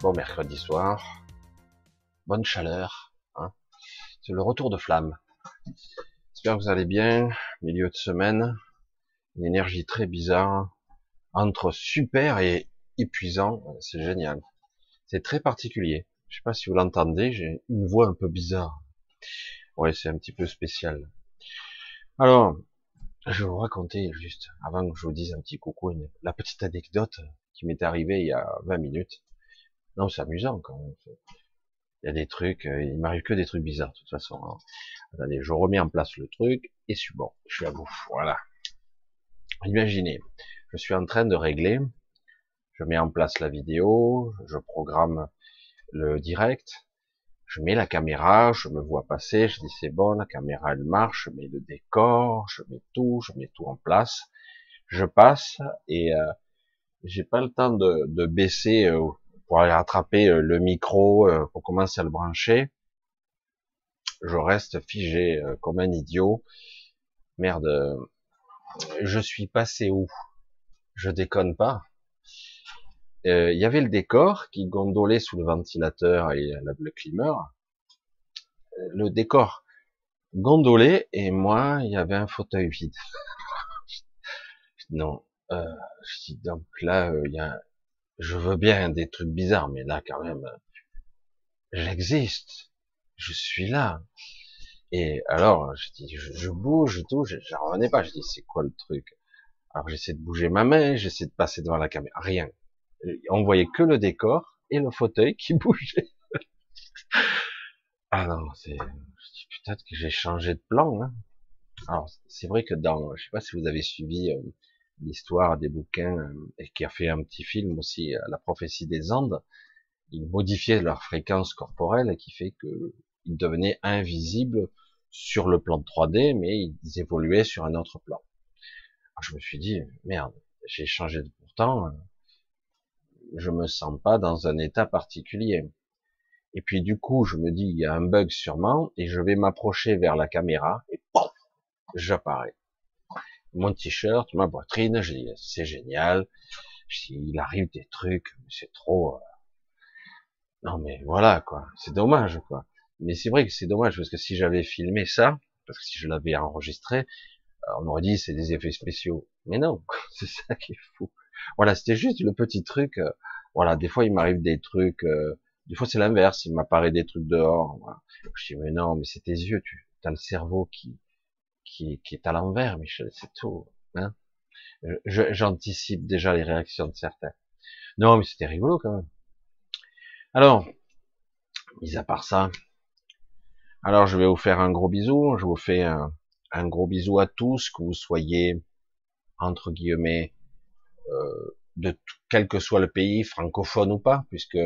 Bon mercredi soir. Bonne chaleur. Hein. C'est le retour de flamme. J'espère que vous allez bien. Milieu de semaine. Une énergie très bizarre. Entre super et épuisant. C'est génial. C'est très particulier. Je sais pas si vous l'entendez. J'ai une voix un peu bizarre. Ouais, c'est un petit peu spécial. Alors, je vais vous raconter juste, avant que je vous dise un petit coucou, la petite anecdote qui m'est arrivée il y a 20 minutes. Non, c'est amusant quand même. Il y a des trucs, euh, il m'arrive que des trucs bizarres de toute façon. Hein. Attendez, je remets en place le truc et je suis bon, je suis à bout. Voilà. Imaginez, je suis en train de régler, je mets en place la vidéo, je programme le direct, je mets la caméra, je me vois passer, je dis c'est bon, la caméra elle marche, je mets le décor, je mets tout, je mets tout en place, je passe et euh, j'ai pas le temps de, de baisser euh, pour aller rattraper euh, le micro, euh, pour commencer à le brancher. Je reste figé comme un idiot. Merde, je suis passé où? Je déconne pas. Il y avait le décor qui gondolait sous le ventilateur et le climeur. Le décor gondolait et moi, il y avait un fauteuil vide. non, euh, je dis donc là, euh, il y a, je veux bien des trucs bizarres, mais là quand même, j'existe, je suis là. Et alors, je dis, je, bouge et tout, je revenais pas. Je dis, c'est quoi le truc? Alors j'essaie de bouger ma main, j'essaie de passer devant la caméra, rien. On voyait que le décor et le fauteuil qui bougeait. ah non, c'est, je dis peut-être que j'ai changé de plan. Hein. Alors c'est vrai que dans, je sais pas si vous avez suivi euh, l'histoire des bouquins euh, et qui a fait un petit film aussi, euh, La prophétie des Andes, ils modifiaient leur fréquence corporelle qui fait que ils devenaient invisibles sur le plan 3D, mais ils évoluaient sur un autre plan. Alors je me suis dit, merde, j'ai changé de pourtant, euh, je me sens pas dans un état particulier. Et puis du coup, je me dis, il y a un bug sûrement, et je vais m'approcher vers la caméra, et pof, j'apparais mon t-shirt, ma poitrine, je dis c'est génial. Je il arrive des trucs, c'est trop. Euh, non mais voilà quoi, c'est dommage quoi. Mais c'est vrai que c'est dommage parce que si j'avais filmé ça, parce que si je l'avais enregistré, euh, on aurait dit c'est des effets spéciaux. Mais non, c'est ça qui est fou. Voilà, c'était juste le petit truc. Euh, voilà, des fois il m'arrive des trucs. des fois c'est l'inverse, il m'apparaît des trucs dehors. Je dis mais non, mais c'est tes yeux, tu as le cerveau qui qui, est à l'envers, Michel, c'est tout. Hein J'anticipe déjà les réactions de certains. Non, mais c'était rigolo quand même. Alors, mis à part ça, alors je vais vous faire un gros bisou. Je vous fais un, gros bisou à tous, que vous soyez entre guillemets euh, de quel que soit le pays, francophone ou pas, puisque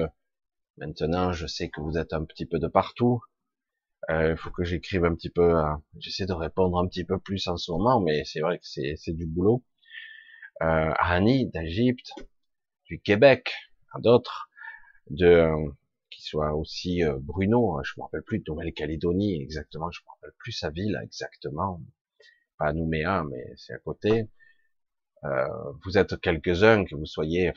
maintenant je sais que vous êtes un petit peu de partout. Il euh, faut que j'écrive un petit peu. Hein. J'essaie de répondre un petit peu plus en ce moment, mais c'est vrai que c'est du boulot. Euh, Annie d'Égypte, du Québec, d'autres, de qui soit aussi euh, Bruno. Hein, je me rappelle plus de Nouvelle-Calédonie exactement. Je me rappelle plus sa ville exactement. Pas Nouméa, mais c'est à côté. Euh, vous êtes quelques-uns, que vous soyez,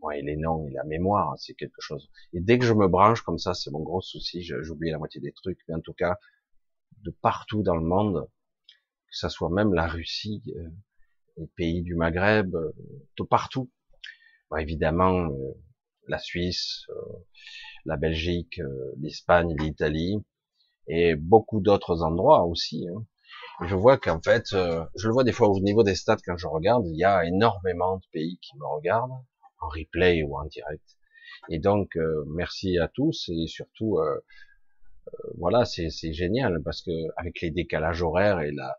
moi et les noms et la mémoire, c'est quelque chose. Et dès que je me branche comme ça, c'est mon gros souci, j'oublie la moitié des trucs, mais en tout cas, de partout dans le monde, que ça soit même la Russie, euh, les pays du Maghreb, euh, de partout. évidemment, la Suisse, la Belgique, l'Espagne, l'Italie, et beaucoup d'autres endroits aussi. Hein je vois qu'en fait, euh, je le vois des fois au niveau des stats quand je regarde, il y a énormément de pays qui me regardent en replay ou en direct. Et donc, euh, merci à tous et surtout, euh, voilà, c'est génial parce que avec les décalages horaires et la,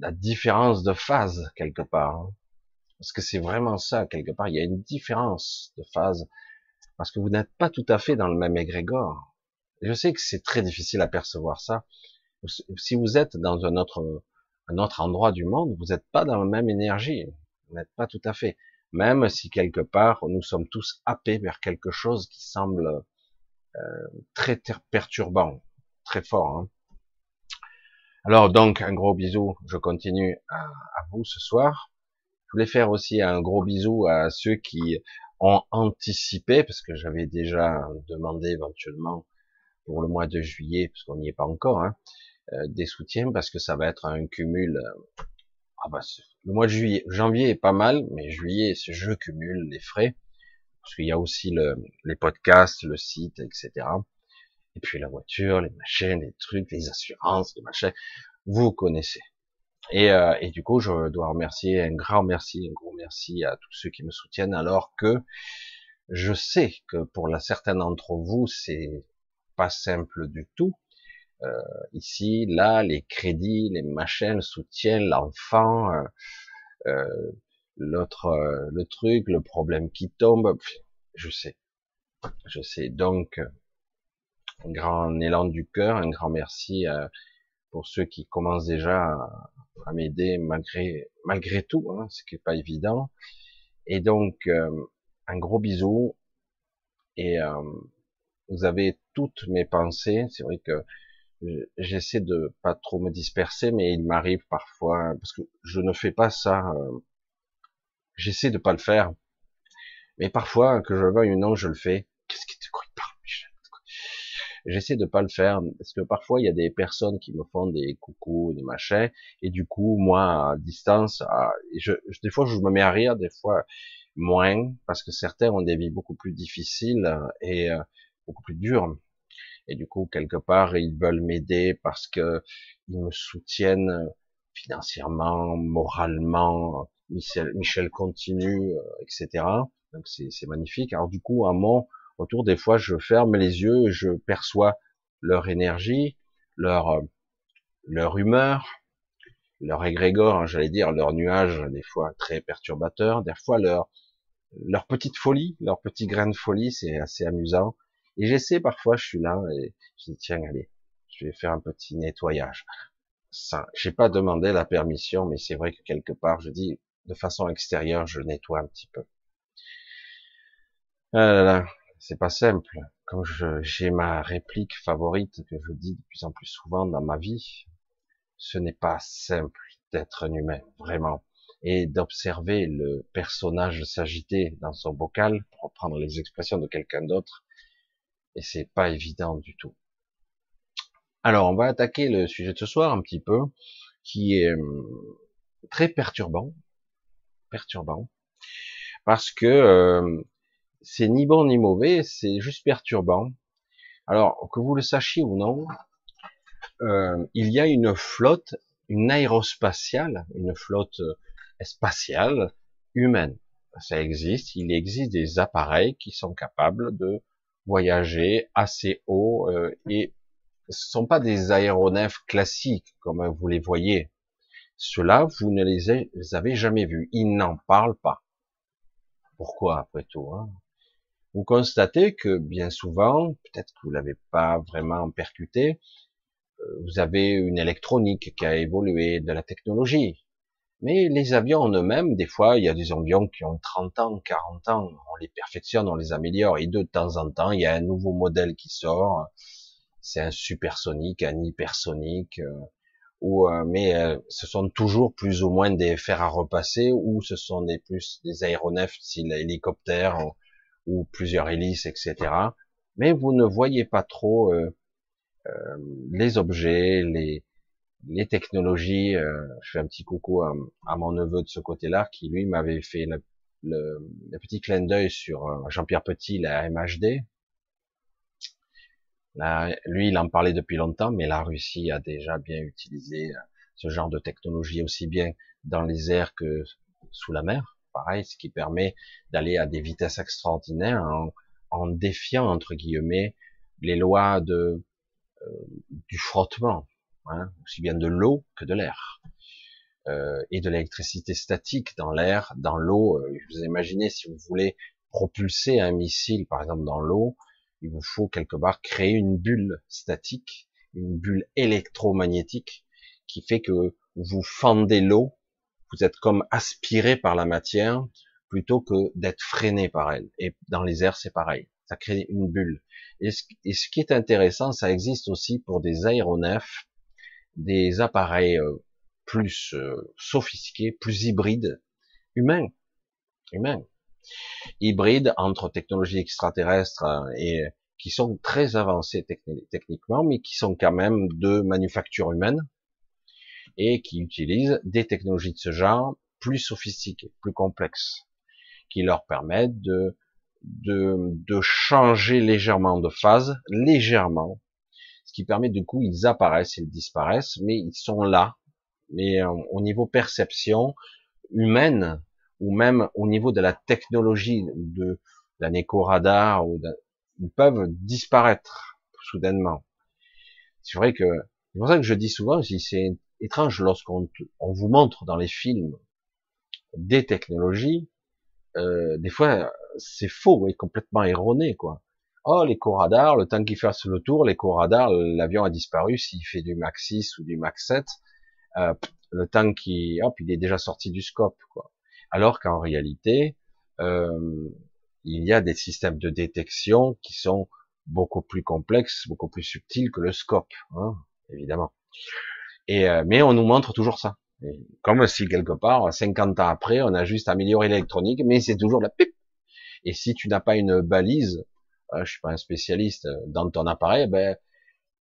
la différence de phase quelque part, hein, parce que c'est vraiment ça quelque part, il y a une différence de phase parce que vous n'êtes pas tout à fait dans le même égrégore. Je sais que c'est très difficile à percevoir ça, si vous êtes dans un autre, un autre endroit du monde, vous n'êtes pas dans la même énergie. Vous n'êtes pas tout à fait. Même si quelque part, nous sommes tous happés vers quelque chose qui semble euh, très perturbant, très fort. Hein. Alors donc, un gros bisou. Je continue à, vous ce soir. Je voulais faire aussi un gros bisou à ceux qui ont anticipé, parce que j'avais déjà demandé éventuellement pour le mois de juillet, parce qu'on n'y est pas encore, hein, des soutiens, parce que ça va être un cumul. Euh, ah bah, le mois de juillet, janvier est pas mal, mais juillet, je cumule les frais, parce qu'il y a aussi le, les podcasts, le site, etc. Et puis la voiture, les machines, les trucs, les assurances, les machins, vous connaissez. Et, euh, et, du coup, je dois remercier un grand merci, un gros merci à tous ceux qui me soutiennent, alors que je sais que pour la certaine d'entre vous, c'est pas simple du tout. Euh, ici, là, les crédits, les machins, le soutien, l'enfant, euh, euh l'autre, le truc, le problème qui tombe, je sais, je sais. Donc, un grand élan du cœur, un grand merci pour ceux qui commencent déjà à, à m'aider malgré malgré tout, hein, ce qui est pas évident. Et donc euh, un gros bisou et euh, vous avez toutes mes pensées. C'est vrai que j'essaie de pas trop me disperser, mais il m'arrive parfois parce que je ne fais pas ça. Euh, j'essaie de pas le faire, mais parfois que je veuille ou je le fais. Qu'est-ce qui te J'essaie de pas le faire parce que parfois il y a des personnes qui me font des coucous, des machins, et du coup moi à distance, je, des fois je me mets à rire, des fois moins parce que certains ont des vies beaucoup plus difficiles et euh, beaucoup plus dures. Et du coup quelque part ils veulent m'aider parce que ils me soutiennent financièrement, moralement. Michel, Michel continue, euh, etc. Donc c'est magnifique. Alors du coup, à mon autour, des fois, je ferme les yeux et je perçois leur énergie, leur, euh, leur humeur, leur égrégore, hein, j'allais dire, leur nuage, des fois très perturbateur, des fois leur, leur petite folie, leur petit grain de folie, c'est assez amusant. Et j'essaie parfois, je suis là et je dis, tiens, allez, je vais faire un petit nettoyage. Ça, j'ai pas demandé la permission, mais c'est vrai que quelque part, je dis, de façon extérieure, je nettoie un petit peu. Ah là là, c'est pas simple. Comme j'ai ma réplique favorite que je dis de plus en plus souvent dans ma vie, ce n'est pas simple d'être un humain, vraiment. Et d'observer le personnage s'agiter dans son bocal, pour reprendre les expressions de quelqu'un d'autre, et c'est pas évident du tout. Alors, on va attaquer le sujet de ce soir un petit peu, qui est hum, très perturbant, perturbant, parce que euh, c'est ni bon ni mauvais, c'est juste perturbant. Alors, que vous le sachiez ou non, euh, il y a une flotte, une aérospatiale, une flotte euh, spatiale humaine. Ça existe, il existe des appareils qui sont capables de voyager assez haut euh, et ce sont pas des aéronefs classiques comme vous les voyez. Ceux-là, vous ne les avez jamais vus. Ils n'en parlent pas. Pourquoi après tout hein? Vous constatez que bien souvent, peut-être que vous l'avez pas vraiment percuté, euh, vous avez une électronique qui a évolué, de la technologie. Mais les avions en eux-mêmes, des fois, il y a des avions qui ont 30 ans, 40 ans, on les perfectionne, on les améliore, et de temps en temps, il y a un nouveau modèle qui sort, c'est un supersonique, un hypersonique, euh, ou euh, mais ce sont toujours plus ou moins des fers à repasser, ou ce sont des plus des aéronefs, style hélicoptère, ou plusieurs hélices, etc. Mais vous ne voyez pas trop euh, euh, les objets, les, les technologies. Euh, je fais un petit coucou à, mon neveu de ce côté-là, qui lui m'avait fait le, le, petit clin d'œil sur Jean-Pierre Petit, la MHD. Là, lui, il en parlait depuis longtemps, mais la Russie a déjà bien utilisé ce genre de technologie aussi bien dans les airs que sous la mer pareil, ce qui permet d'aller à des vitesses extraordinaires en, défiant entre guillemets les lois de euh, du frottement, hein, aussi bien de l'eau que de l'air. Euh, et de l'électricité statique dans l'air, dans l'eau. Euh, vous imaginez si vous voulez propulser un missile, par exemple dans l'eau, il vous faut quelque part créer une bulle statique, une bulle électromagnétique qui fait que vous fendez l'eau vous êtes comme aspiré par la matière plutôt que d'être freiné par elle. Et dans les airs, c'est pareil. Ça crée une bulle. Et ce, qui est intéressant, ça existe aussi pour des aéronefs, des appareils euh, plus euh, sophistiqués, plus hybrides, humains, humains. hybride entre technologies extraterrestres et qui sont très avancées techniquement, mais qui sont quand même de manufacture humaine et qui utilisent des technologies de ce genre plus sophistiquées, plus complexes, qui leur permettent de, de, de changer légèrement de phase, légèrement, qui permet du coup ils apparaissent, ils disparaissent, mais ils sont là. Mais euh, au niveau perception humaine ou même au niveau de la technologie de d'un éco-radar ou ils peuvent disparaître soudainement. C'est vrai que c'est pour ça que je dis souvent, si c'est étrange lorsqu'on on vous montre dans les films des technologies, euh, des fois c'est faux et complètement erroné quoi. Oh, l'éco-radar, le temps qu'il fasse le tour, l'éco-radar, l'avion a disparu s'il fait du Max 6 ou du Max 7. Euh, le temps qui, hop, il est déjà sorti du scope, quoi. Alors qu'en réalité, euh, il y a des systèmes de détection qui sont beaucoup plus complexes, beaucoup plus subtils que le scope, hein, évidemment. Et euh, mais on nous montre toujours ça, comme si quelque part, 50 ans après, on a juste amélioré l'électronique, mais c'est toujours la pipe. Et si tu n'as pas une balise euh, je suis pas un spécialiste dans ton appareil, ben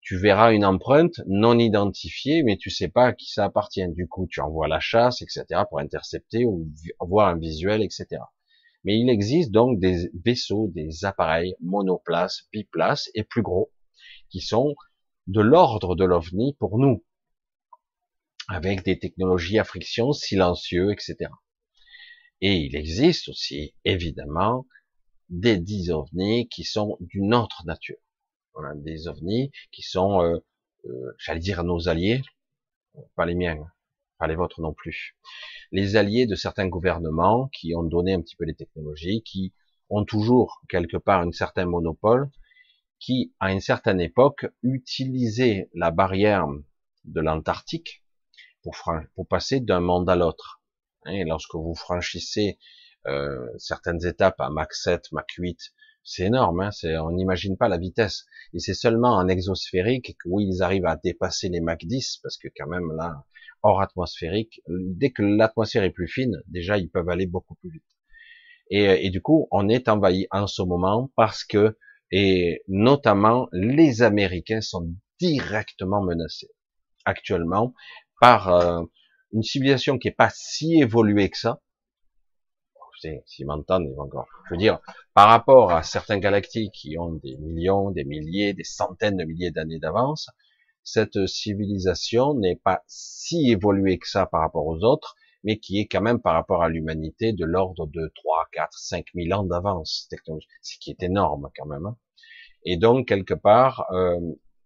tu verras une empreinte non identifiée, mais tu sais pas à qui ça appartient. Du coup, tu envoies la chasse, etc., pour intercepter ou voir un visuel, etc. Mais il existe donc des vaisseaux, des appareils monoplace, biplace et plus gros, qui sont de l'ordre de l'OVNI pour nous, avec des technologies à friction, silencieux, etc. Et il existe aussi, évidemment, des dix ovnis qui sont d'une autre nature. Voilà, des ovnis qui sont, euh, euh, j'allais dire nos alliés, pas les miens, pas les vôtres non plus. Les alliés de certains gouvernements qui ont donné un petit peu les technologies, qui ont toujours quelque part un certain monopole, qui à une certaine époque utilisaient la barrière de l'Antarctique pour, pour passer d'un monde à l'autre. Et lorsque vous franchissez euh, certaines étapes à Mach 7, Mach 8, c'est énorme, hein, on n'imagine pas la vitesse. Et c'est seulement en exosphérique où ils arrivent à dépasser les Mach 10, parce que quand même là, hors atmosphérique, dès que l'atmosphère est plus fine, déjà ils peuvent aller beaucoup plus vite. Et, et, du coup, on est envahi en ce moment parce que, et notamment, les Américains sont directement menacés actuellement par euh, une civilisation qui est pas si évoluée que ça, s'ils m'entendent, encore. Je veux dire, par rapport à certains galactiques qui ont des millions, des milliers, des centaines de milliers d'années d'avance, cette civilisation n'est pas si évoluée que ça par rapport aux autres, mais qui est quand même par rapport à l'humanité de l'ordre de 3, 4, 5 000 ans d'avance technologique, ce qui est énorme quand même. Hein. Et donc, quelque part, euh,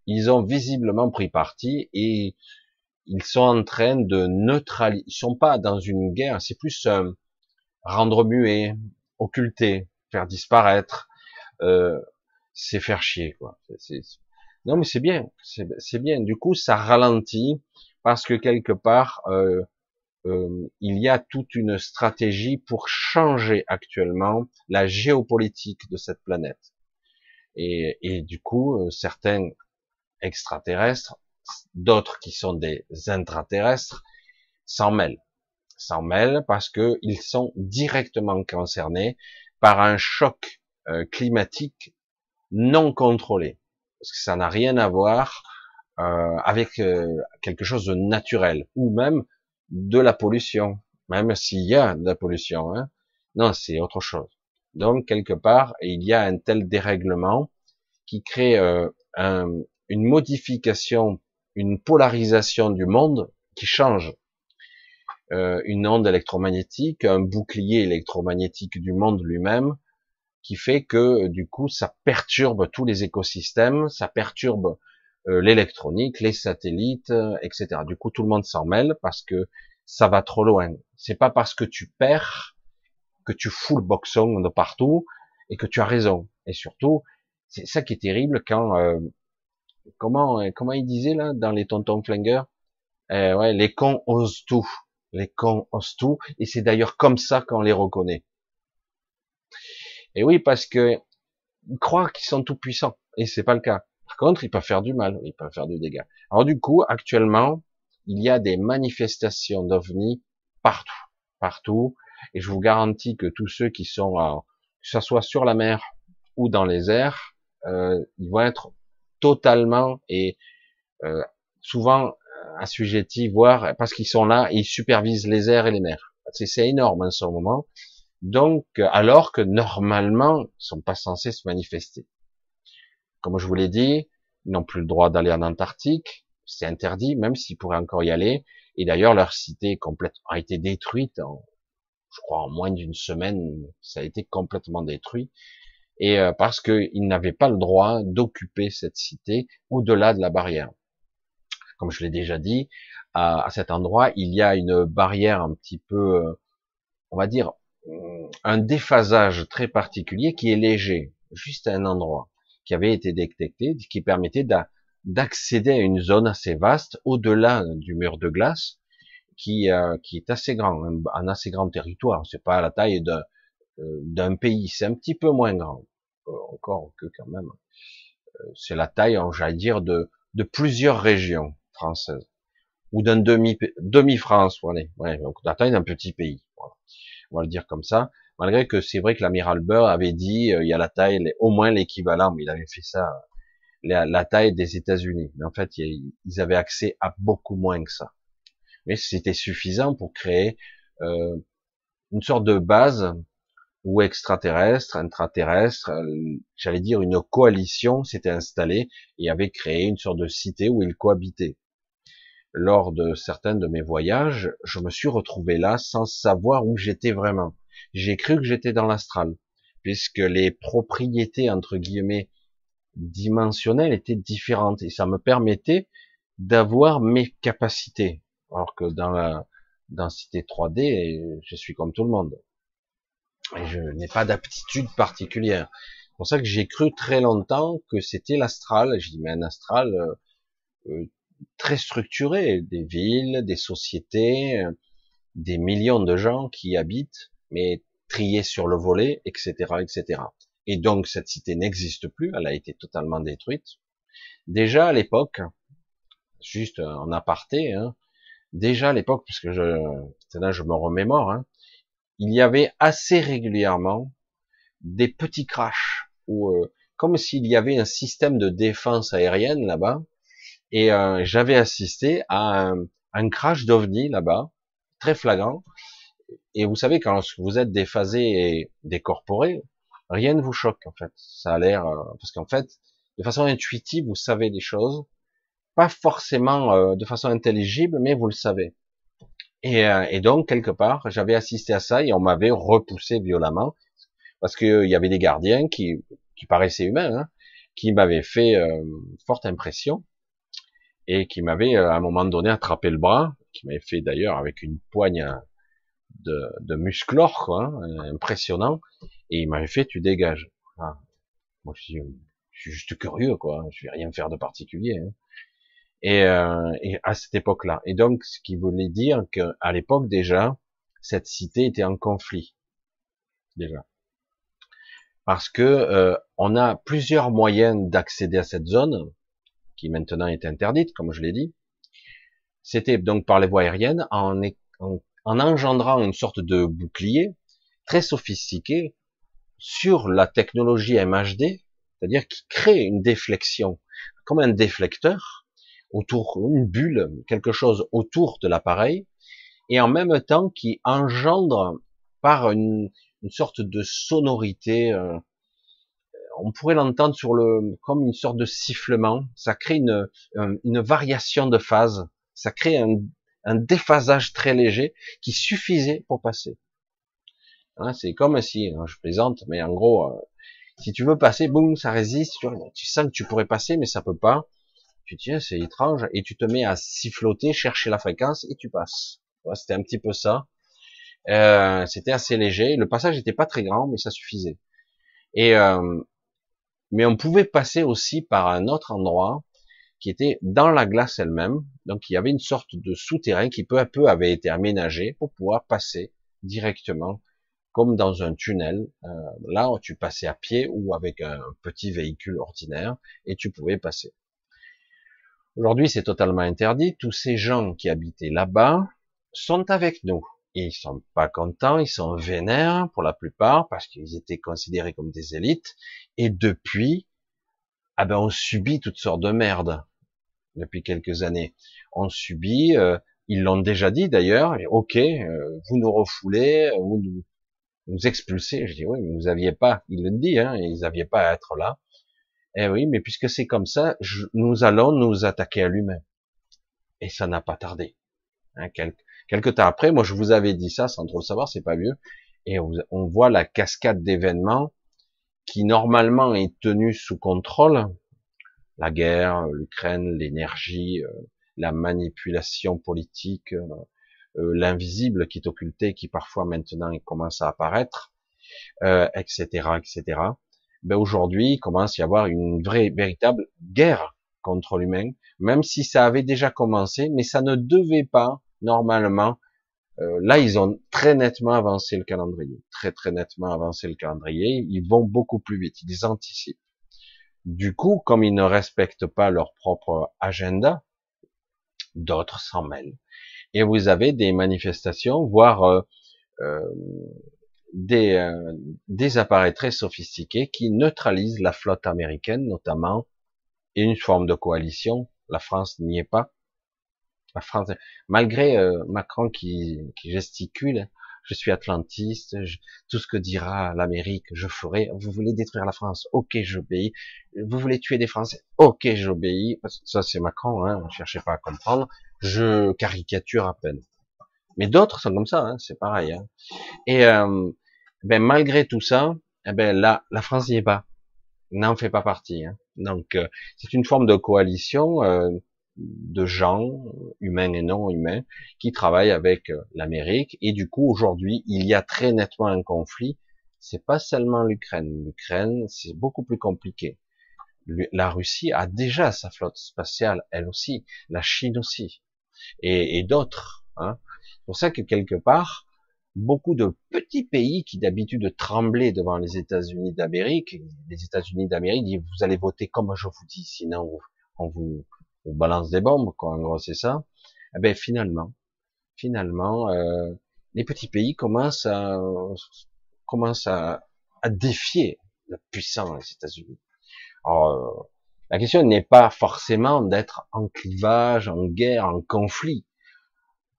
ils ont visiblement pris parti et ils sont en train de neutraliser, ils sont pas dans une guerre, c'est plus euh, rendre muet, occulter, faire disparaître, euh, c'est faire chier quoi. Non mais c'est bien, c'est bien. Du coup, ça ralentit parce que quelque part euh, euh, il y a toute une stratégie pour changer actuellement la géopolitique de cette planète. Et, du coup, euh, certains extraterrestres, d'autres qui sont des intraterrestres, s'en mêlent s'en mêlent parce qu'ils sont directement concernés par un choc euh, climatique non contrôlé. Parce que ça n'a rien à voir euh, avec euh, quelque chose de naturel ou même de la pollution, même s'il y a de la pollution. Hein. Non, c'est autre chose. Donc quelque part, il y a un tel dérèglement qui crée un, une modification, une polarisation du monde qui change euh, une onde électromagnétique, un bouclier électromagnétique du monde lui-même, qui fait que du coup ça perturbe tous les écosystèmes, ça perturbe euh, l'électronique, les satellites, euh, etc. Du coup tout le monde s'en mêle parce que ça va trop loin. C'est pas parce que tu perds que tu fous le boxon de partout et que tu as raison. Et surtout, c'est ça qui est terrible quand comment comment il disait là dans les tontons flingueurs, ouais, les cons osent tout les cons osent tout, et c'est d'ailleurs comme ça qu'on les reconnaît. Et oui, parce que croient qu'ils sont tout puissants, et c'est pas le cas. Par contre, ils peuvent faire du mal, ils peuvent faire du dégât. Alors du coup, actuellement, il y a des manifestations d'ovnis partout, partout. Et je vous garantis que tous ceux qui sont, que ce soit sur la mer ou dans les airs, euh, ils vont être totalement et euh, souvent assujettis, voire parce qu'ils sont là, ils supervisent les airs et les mers. C'est énorme en ce moment. Donc, alors que normalement, ils sont pas censés se manifester. Comme je vous l'ai dit, ils n'ont plus le droit d'aller en Antarctique, c'est interdit, même s'ils pourraient encore y aller. Et d'ailleurs, leur cité complète a été détruite, en, je crois en moins d'une semaine, ça a été complètement détruit. Et euh, parce qu'ils n'avaient pas le droit d'occuper cette cité au-delà de la barrière. Comme je l'ai déjà dit, à, cet endroit, il y a une barrière un petit peu, euh, on va dire, un déphasage très particulier qui est léger, juste à un endroit, qui avait été détecté, qui permettait d'accéder à une zone assez vaste au-delà du mur de glace, qui, euh, qui est assez grand, un, assez grand territoire. C'est pas la taille euh, d'un pays, c'est un petit peu moins grand, encore que quand même. C'est la taille, j'allais dire, de, de plusieurs régions françaises ou d'un demi demi France, voilà, ouais, donc taille d'un petit pays. On va le dire comme ça. Malgré que c'est vrai que l'amiral Burr avait dit il y a la taille, au moins l'équivalent, mais il avait fait ça la, taille des États-Unis. Mais en fait, ils avaient accès à beaucoup moins que ça. Mais c'était suffisant pour créer euh, une sorte de base ou extraterrestre, intraterrestre, euh, j'allais dire une coalition s'était installée et avait créé une sorte de cité où ils cohabitaient. Lors de certains de mes voyages, je me suis retrouvé là sans savoir où j'étais vraiment. J'ai cru que j'étais dans l'astral, puisque les propriétés entre guillemets dimensionnelles étaient différentes et ça me permettait d'avoir mes capacités. Alors que dans la densité 3D, je suis comme tout le monde. Et je n'ai pas d'aptitude particulière. C'est pour ça que j'ai cru très longtemps que c'était l'astral. Je dis, mais un astral euh, euh, très structuré, des villes, des sociétés, euh, des millions de gens qui y habitent, mais triés sur le volet, etc., etc. Et donc cette cité n'existe plus, elle a été totalement détruite. Déjà à l'époque, juste en aparté, hein, déjà à l'époque, puisque je, là je me remémore, hein, il y avait assez régulièrement des petits crashs, ou euh, comme s'il y avait un système de défense aérienne là-bas, et euh, j'avais assisté à un, un crash d'ovni là-bas, très flagrant, et vous savez, quand vous êtes déphasé et décorporé, rien ne vous choque, en fait. Ça a l'air, euh, parce qu'en fait, de façon intuitive, vous savez des choses, pas forcément euh, de façon intelligible, mais vous le savez. Et, euh, et donc, quelque part, j'avais assisté à ça et on m'avait repoussé violemment, parce qu'il y avait des gardiens qui, qui paraissaient humains, hein, qui m'avaient fait forte impression, et qui m'avaient à un moment donné attrapé le bras, qui m'avait fait d'ailleurs avec une poigne de, de musclor, quoi, hein, impressionnant, et il m'avait fait, tu dégages. Ah. Moi, je suis, je suis, juste curieux, quoi, je vais rien faire de particulier. Hein. Et, euh, et, à cette époque-là. Et donc, ce qui voulait dire qu'à l'époque déjà, cette cité était en conflit, déjà. Parce que euh, on a plusieurs moyens d'accéder à cette zone, qui maintenant est interdite, comme je l'ai dit. C'était donc par les voies aériennes, en, en en engendrant une sorte de bouclier très sophistiqué sur la technologie MHD, c'est-à-dire qui crée une déflexion, comme un déflecteur, autour, une bulle, quelque chose autour de l'appareil, et en même temps qui engendre par une, sorte de sonorité, euh, on pourrait l'entendre sur le, comme une sorte de sifflement, ça crée une, une variation de phase, ça crée un, un déphasage très léger qui suffisait pour passer. Hein, c'est comme si, hein, je plaisante, mais en gros, euh, si tu veux passer, boum, ça résiste, tu, sens que tu pourrais passer, mais ça peut pas. Tu tiens, c'est étrange, et tu te mets à siffloter, chercher la fréquence, et tu passes. C'était un petit peu ça. Euh, c'était assez léger. Le passage n'était pas très grand, mais ça suffisait. Et euh, mais on pouvait passer aussi par un autre endroit qui était dans la glace elle-même. Donc il y avait une sorte de souterrain qui peu à peu avait été aménagé pour pouvoir passer directement comme dans un tunnel. Euh, là, tu passais à pied ou avec un petit véhicule ordinaire et tu pouvais passer. Aujourd'hui, c'est totalement interdit. Tous ces gens qui habitaient là-bas sont avec nous. Ils sont pas contents, ils sont vénères pour la plupart parce qu'ils étaient considérés comme des élites. Et depuis, ah ben on subit toutes sortes de merdes depuis quelques années. On subit, euh, ils l'ont déjà dit d'ailleurs, ok, euh, vous nous refoulez, vous nous, expulsez. Je dis oui, mais vous aviez pas, il le dit, hein, ils n'aviez pas à être là. Eh oui, mais puisque c'est comme ça, nous allons nous attaquer à l'humain. Et ça n'a pas tardé. Hein, temps après, moi je vous avais dit ça sans trop savoir, c'est pas mieux. Et on, voit la cascade d'événements qui normalement est tenue sous contrôle. La guerre, l'Ukraine, l'énergie, euh, la manipulation politique, euh, euh, l'invisible qui est occulté, qui parfois maintenant commence à apparaître, etc., etc ben aujourd'hui, il commence à y avoir une vraie, véritable guerre contre l'humain, même si ça avait déjà commencé, mais ça ne devait pas, normalement, euh, là, ils ont très nettement avancé le calendrier, très très nettement avancé le calendrier, ils vont beaucoup plus vite, ils anticipent. Du coup, comme ils ne respectent pas leur propre agenda, d'autres s'en mêlent. Et vous avez des manifestations, voire euh, euh, des, euh, des appareils très sophistiqués qui neutralisent la flotte américaine notamment et une forme de coalition. La France n'y est pas. La France, malgré euh, Macron qui, qui, gesticule, je suis atlantiste, tout ce que dira l'Amérique, je ferai. Vous voulez détruire la France, ok, j'obéis. Vous voulez tuer des Français, ok, j'obéis. Ça c'est Macron, hein, ne cherchez pas à comprendre. Je caricature à peine. Mais d'autres sont comme ça, hein, c'est pareil. Hein. Et euh, ben malgré tout ça, eh ben là, la France n'y est pas, n'en fait pas partie. Hein. Donc euh, c'est une forme de coalition euh, de gens humains et non humains qui travaillent avec euh, l'Amérique. Et du coup aujourd'hui, il y a très nettement un conflit. C'est pas seulement l'Ukraine. L'Ukraine, c'est beaucoup plus compliqué. La Russie a déjà sa flotte spatiale, elle aussi. La Chine aussi, et, d'autres. Hein. C'est pour ça que quelque part, beaucoup de petits pays qui d'habitude tremblaient devant les États-Unis d'Amérique, les États-Unis d'Amérique disent vous allez voter comme je vous dis, sinon on vous, balance des bombes, quoi. En gros, c'est ça. Eh ben finalement, finalement, euh, les petits pays commencent à commencent à, à défier la puissance des États-Unis. Alors, euh, la question n'est pas forcément d'être en clivage, en guerre, en conflit.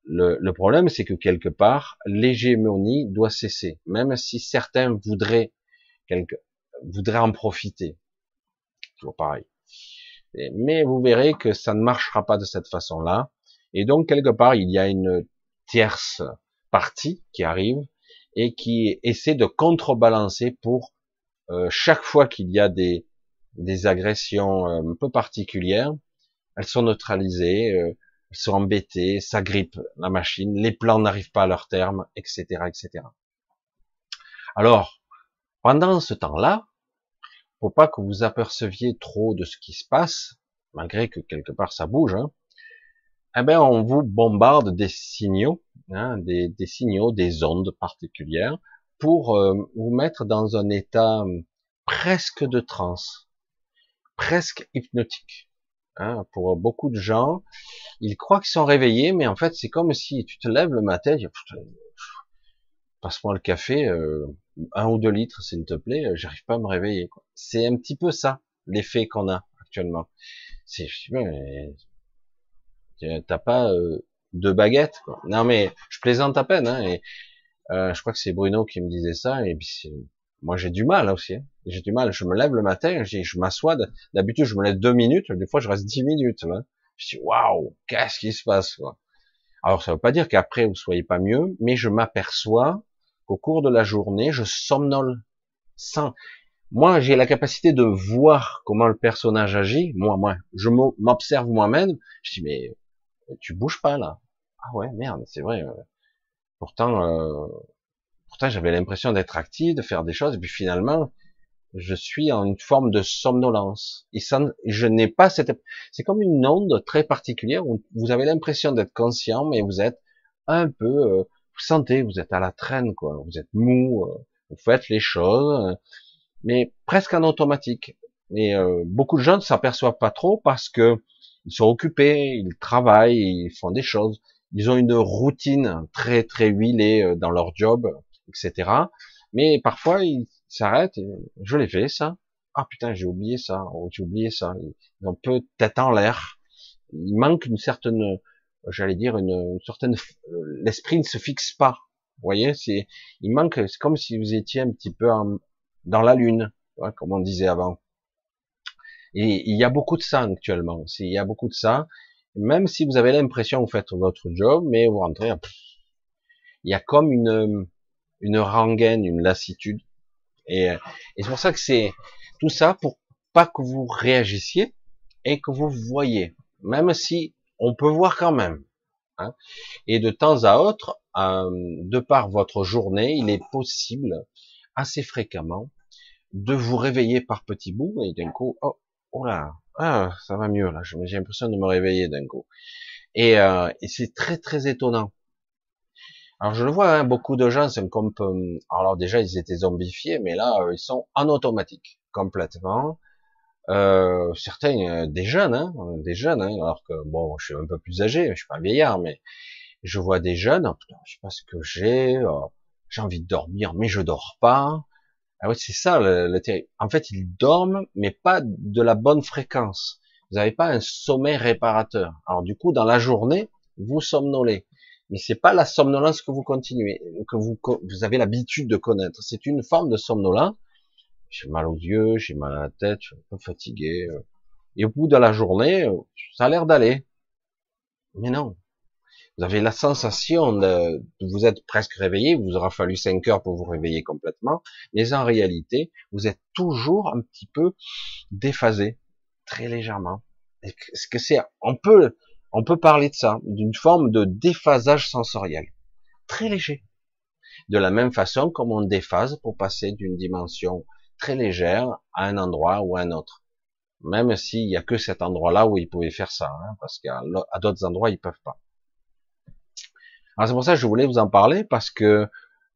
Le, problème, c'est que quelque part, l'hégémonie doit cesser, même si certains voudraient, quelque, voudraient en profiter. Toujours pareil. Mais vous verrez que ça ne marchera pas de cette façon-là. Et donc, quelque part, il y a une tierce partie qui arrive et qui essaie de contrebalancer pour euh, chaque fois qu'il y a des, des agressions euh, un peu particulières, elles sont neutralisées. Euh, ils sont embêtés, ça grippe la machine, les plans n'arrivent pas à leur terme, etc., etc. Alors, pendant ce temps-là, faut pas que vous aperceviez trop de ce qui se passe, malgré que quelque part ça bouge, hein, eh ben on vous bombarde des signaux, hein, des, signaux, des ondes particulières, pour euh, vous mettre dans un état hum, presque de transe, presque hypnotique. Hein, pour beaucoup de gens, ils croient qu'ils sont réveillés, mais en fait, c'est comme si tu te lèves le matin, passe-moi le café, euh, un ou deux litres, s'il te plaît, euh, j'arrive pas à me réveiller. C'est un petit peu ça, l'effet qu'on a actuellement. C'est, t'as pas euh, deux baguettes, quoi. Non, mais je plaisante à peine, hein, et je crois que c'est Bruno qui me disait ça, et puis moi j'ai du mal aussi. Hein. J'ai du mal. Je me lève le matin, je, je m'assois. D'habitude je me lève deux minutes, des fois je reste dix minutes. Là. Je dis waouh, qu'est-ce qui se passe quoi Alors ça veut pas dire qu'après vous soyez pas mieux, mais je m'aperçois qu'au cours de la journée je somnole sans. Moi j'ai la capacité de voir comment le personnage agit. Moi, moi, je m'observe moi-même. Je dis mais tu bouges pas là. Ah ouais merde, c'est vrai. Euh. Pourtant. Euh Pourtant, j'avais l'impression d'être actif, de faire des choses, et puis finalement, je suis en une forme de somnolence. Et je n'ai pas cette, c'est comme une onde très particulière où vous avez l'impression d'être conscient, mais vous êtes un peu, euh, vous sentez, vous êtes à la traîne, quoi. Vous êtes mou, euh, vous faites les choses, euh, mais presque en automatique. Et beaucoup de gens ne s'aperçoivent pas trop parce que ils sont occupés, ils travaillent, ils font des choses, ils ont une routine très très huilée euh, dans leur job, etc. Mais parfois ils s'arrêtent. Je l'ai fait ça. Ah putain, j'ai oublié ça. Oh, j'ai oublié ça. Ils ont peu tête en l'air. Il manque une certaine, j'allais dire une, certaine, l'esprit ne se fixe pas. Vous voyez, c'est, il manque. C'est comme si vous étiez un petit peu dans la lune, comme on disait avant. Et il y a beaucoup de ça actuellement. Il y a beaucoup de ça. Même si vous avez l'impression que vous faites votre job, mais vous rentrez, il y a comme une, une rengaine, une lassitude. Et, et c'est pour ça que c'est tout ça pour pas que vous réagissiez et que vous voyez, même si on peut voir quand même. Hein. Et de temps à autre, euh, de par votre journée, il est possible assez fréquemment de vous réveiller par petits bouts et d'un coup, oh, oh là, ah, ça va mieux là, j'ai l'impression de me réveiller d'un coup. Et, euh, c'est très très étonnant. Alors je le vois, hein, beaucoup de gens sont comme, euh, alors déjà ils étaient zombifiés, mais là euh, ils sont en automatique complètement. Euh, certains euh, des jeunes, hein, des jeunes, hein, alors que bon, je suis un peu plus âgé, je suis pas vieillard, mais je vois des jeunes, oh, putain, je sais pas ce que j'ai, oh, j'ai envie de dormir, mais je dors pas. Ah oui, c'est ça le, le En fait, ils dorment, mais pas de la bonne fréquence. Vous n'avez pas un sommeil réparateur. Alors du coup, dans la journée, vous somnolez. Mais c'est pas la somnolence que vous continuez, que vous, vous avez l'habitude de connaître. C'est une forme de somnolence. J'ai mal aux yeux, j'ai mal à la tête, je suis un peu fatigué. Euh. Et au bout de la journée, euh, ça a l'air d'aller. Mais non, vous avez la sensation de, vous êtes presque réveillé, vous aura fallu 5 heures pour vous réveiller complètement, mais en réalité, vous êtes toujours un petit peu déphasé, très légèrement. Est-ce que c'est, on peut, on peut parler de ça, d'une forme de déphasage sensoriel, très léger. De la même façon comme on déphase pour passer d'une dimension très légère à un endroit ou à un autre. Même s'il n'y a que cet endroit-là où ils pouvaient faire ça, hein, parce qu'à d'autres endroits ils peuvent pas. Alors c'est pour ça que je voulais vous en parler parce que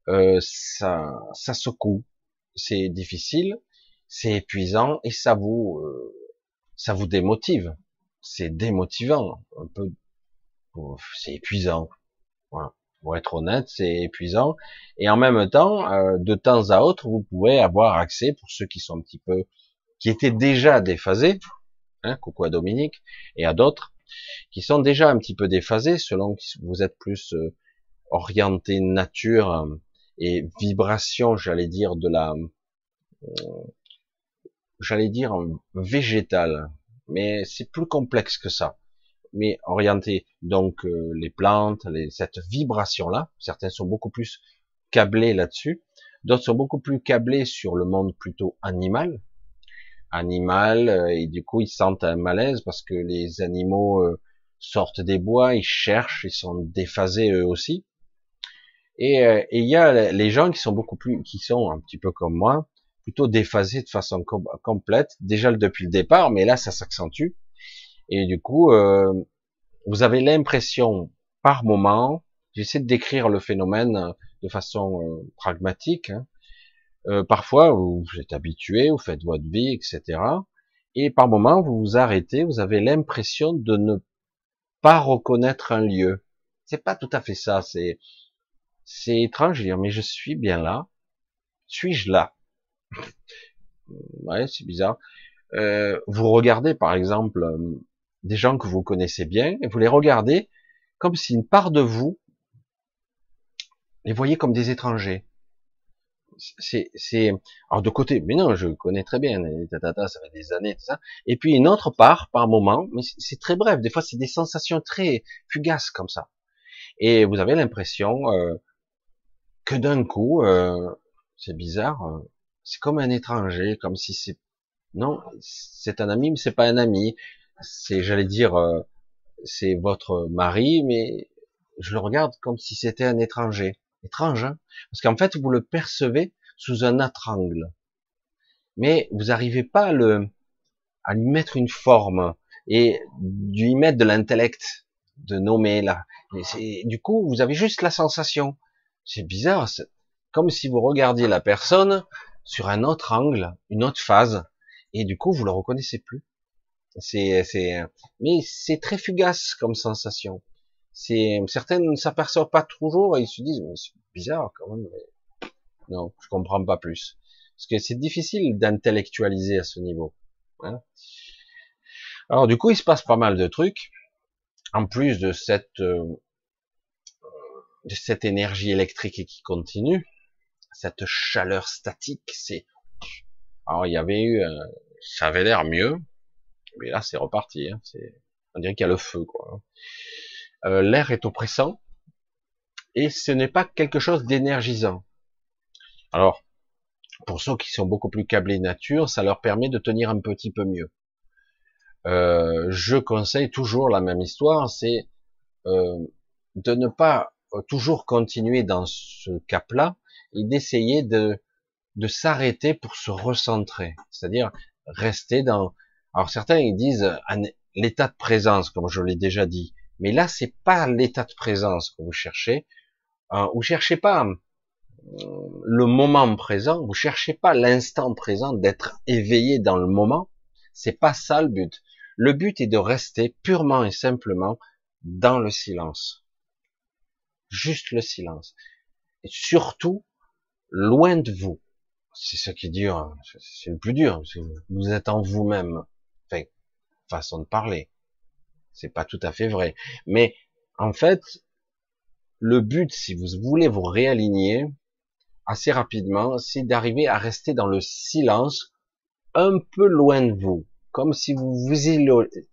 euh, ça, ça secoue, c'est difficile, c'est épuisant et ça vous, euh, ça vous démotive. C'est démotivant, un peu, c'est épuisant. Voilà. Pour être honnête, c'est épuisant. Et en même temps, euh, de temps à autre, vous pouvez avoir accès, pour ceux qui sont un petit peu, qui étaient déjà déphasés, hein, coucou à Dominique, et à d'autres, qui sont déjà un petit peu déphasés selon que vous êtes plus euh, orienté nature euh, et vibration, j'allais dire de la, euh, j'allais dire végétale, mais c'est plus complexe que ça. Mais orienté donc les plantes, les, cette vibration là, certains sont beaucoup plus câblés là-dessus, d'autres sont beaucoup plus câblés sur le monde plutôt animal, animal euh, et du coup ils sentent un malaise parce que les animaux euh, sortent des bois, ils cherchent, ils sont déphasés eux aussi. Et euh, il y a les gens qui sont beaucoup plus, qui sont un petit peu comme moi, plutôt déphasés de façon complète, déjà depuis le départ, mais là ça s'accentue. Et du coup, vous avez l'impression par moment, j'essaie de décrire le phénomène de façon pragmatique, hein, euh, parfois, vous êtes habitué, vous faites votre vie, etc. Et par moment, vous vous arrêtez, vous avez l'impression de ne pas reconnaître un lieu. C'est pas tout à fait ça. C'est c'est étrange dire, mais je suis bien là. Suis-je là? Ouais, c'est bizarre. Euh, vous regardez, par exemple, euh, des gens que vous connaissez bien, et vous les regardez comme si une part de vous les voyait comme des étrangers c'est, c'est, alors de côté, mais non, je connais très bien, tata, ça fait des années, tout ça. Et puis une autre part, par moment, mais c'est très bref. Des fois, c'est des sensations très fugaces comme ça. Et vous avez l'impression euh, que d'un coup, euh, c'est bizarre, euh, c'est comme un étranger, comme si c'est, non, c'est un ami, mais c'est pas un ami. C'est, j'allais dire, c'est votre mari, mais je le regarde comme si c'était un étranger. Étrange, hein? Parce qu'en fait, vous le percevez sous un autre angle. Mais vous n'arrivez pas à, le, lui mettre une forme et lui mettre de l'intellect, de nommer là. Du coup, vous avez juste la sensation. C'est bizarre, comme si vous regardiez la personne sur un autre angle, une autre phase, et du coup, vous le reconnaissez plus. C'est, c'est, mais c'est très fugace comme sensation c'est certains ne s'aperçoivent pas toujours et ils se disent mais c'est bizarre quand même. Non, je comprends pas plus. Parce que c'est difficile d'intellectualiser à ce niveau. Hein Alors du coup, il se passe pas mal de trucs. En plus de cette euh, de cette énergie électrique qui continue, cette chaleur statique, c'est alors il y avait eu, euh, ça avait l'air mieux, mais là c'est reparti. Hein, on dirait qu'il y a le feu. Euh, l'air est oppressant et ce n'est pas quelque chose d'énergisant. Alors, pour ceux qui sont beaucoup plus câblés nature, ça leur permet de tenir un petit peu mieux. Euh, je conseille toujours la même histoire, c'est euh, de ne pas toujours continuer dans ce cap-là et d'essayer de, de s'arrêter pour se recentrer, c'est-à-dire rester dans. Alors certains ils disent l'état de présence, comme je l'ai déjà dit, mais là, c'est pas l'état de présence que vous cherchez. Euh, vous cherchez pas euh, le moment présent, vous cherchez pas l'instant présent, d'être éveillé dans le moment. C'est pas ça le but. Le but est de rester purement et simplement dans le silence. Juste le silence. Et surtout, loin de vous. C'est ce qui est dur. C'est le plus dur. Vous êtes en vous-même. Façon de parler. C'est pas tout à fait vrai. Mais en fait, le but, si vous voulez vous réaligner assez rapidement, c'est d'arriver à rester dans le silence un peu loin de vous, comme si vous vous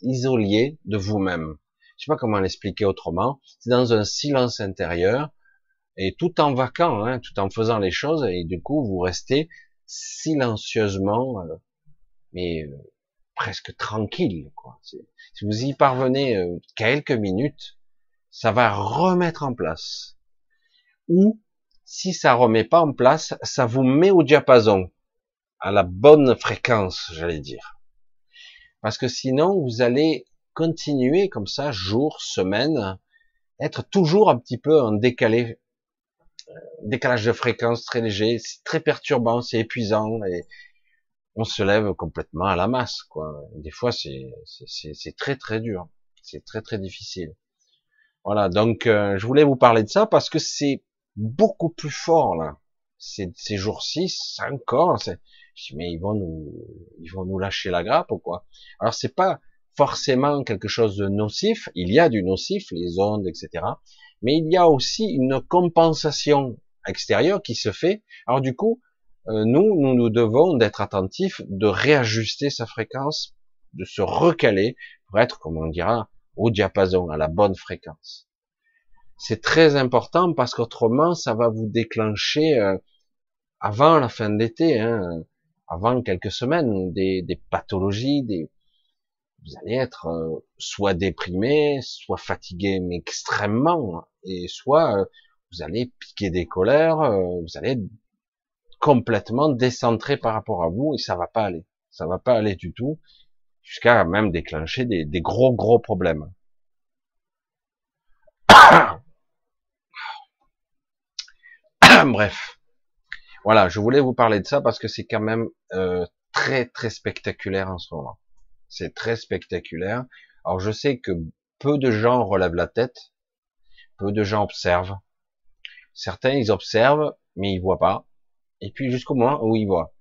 isoliez de vous-même. Je sais pas comment l'expliquer autrement. C'est dans un silence intérieur et tout en vacant, hein, tout en faisant les choses et du coup vous restez silencieusement, euh, mais euh, presque tranquille. Quoi. Si vous y parvenez euh, quelques minutes, ça va remettre en place. Ou si ça remet pas en place, ça vous met au diapason, à la bonne fréquence, j'allais dire. Parce que sinon, vous allez continuer comme ça, jour, semaine, être toujours un petit peu en décalé, euh, décalage de fréquence très léger, c'est très perturbant, c'est épuisant, et on se lève complètement à la masse, quoi. Des fois, c'est c'est très très dur, c'est très très difficile. Voilà, donc euh, je voulais vous parler de ça parce que c'est beaucoup plus fort là. Ces, ces jours-ci, encore. Je dis mais ils vont nous, ils vont nous lâcher la grappe ou quoi? Alors c'est pas forcément quelque chose de nocif. Il y a du nocif, les ondes, etc. Mais il y a aussi une compensation extérieure qui se fait. Alors du coup, nous, nous nous devons d'être attentifs, de réajuster sa fréquence, de se recaler pour être, comme on dira, au diapason, à la bonne fréquence. C'est très important parce qu'autrement, ça va vous déclencher euh, avant la fin d'été, hein, avant quelques semaines, des, des, pathologies, des... vous allez être euh, soit déprimé, soit fatigué, mais extrêmement, et soit vous allez piquer des colères, vous allez complètement décentré par rapport à vous et ça va pas aller. Ça va pas aller du tout jusqu'à même déclencher des, des gros gros problèmes. Bref, voilà, je voulais vous parler de ça parce que c'est quand même euh, très très spectaculaire en ce moment. C'est très spectaculaire. Alors je sais que peu de gens relèvent la tête, peu de gens observent. Certains ils observent mais ils voient pas et puis jusqu'au moment où il voit.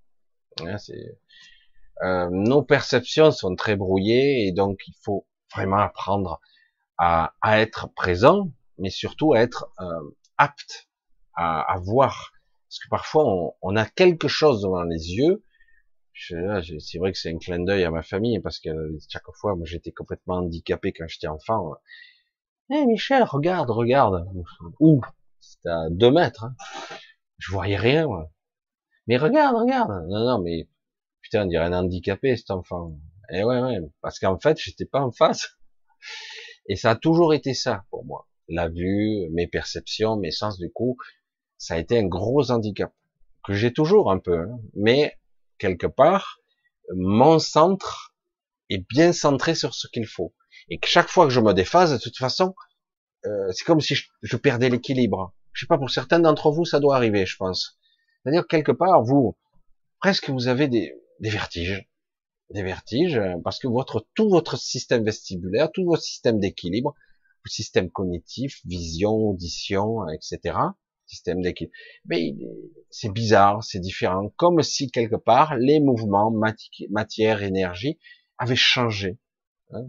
Euh, nos perceptions sont très brouillées et donc il faut vraiment apprendre à, à être présent, mais surtout à être euh, apte à, à, voir. Parce que parfois on, on, a quelque chose devant les yeux. C'est vrai que c'est un clin d'œil à ma famille parce que chaque fois, moi j'étais complètement handicapé quand j'étais enfant. Eh Michel, regarde, regarde. Où C'était à deux mètres. Hein. Je voyais rien. Moi. Mais regarde, regarde. Non, non, mais putain, on dirait un handicapé cet enfant. Et eh ouais, ouais, parce qu'en fait, j'étais pas en face. Et ça a toujours été ça pour moi. La vue, mes perceptions, mes sens du coup, ça a été un gros handicap que j'ai toujours un peu. Hein. Mais quelque part, mon centre est bien centré sur ce qu'il faut. Et que chaque fois que je me déphase, de toute façon, euh, c'est comme si je, je perdais l'équilibre. Je sais pas, pour certains d'entre vous, ça doit arriver, je pense. C'est-à-dire quelque part, vous, presque vous avez des, des vertiges, des vertiges, parce que votre tout votre système vestibulaire, tout votre système d'équilibre système cognitif, vision, audition, etc. Système d'équilibre. Mais c'est bizarre, c'est différent. Comme si quelque part les mouvements, matière, énergie avaient changé. Hein.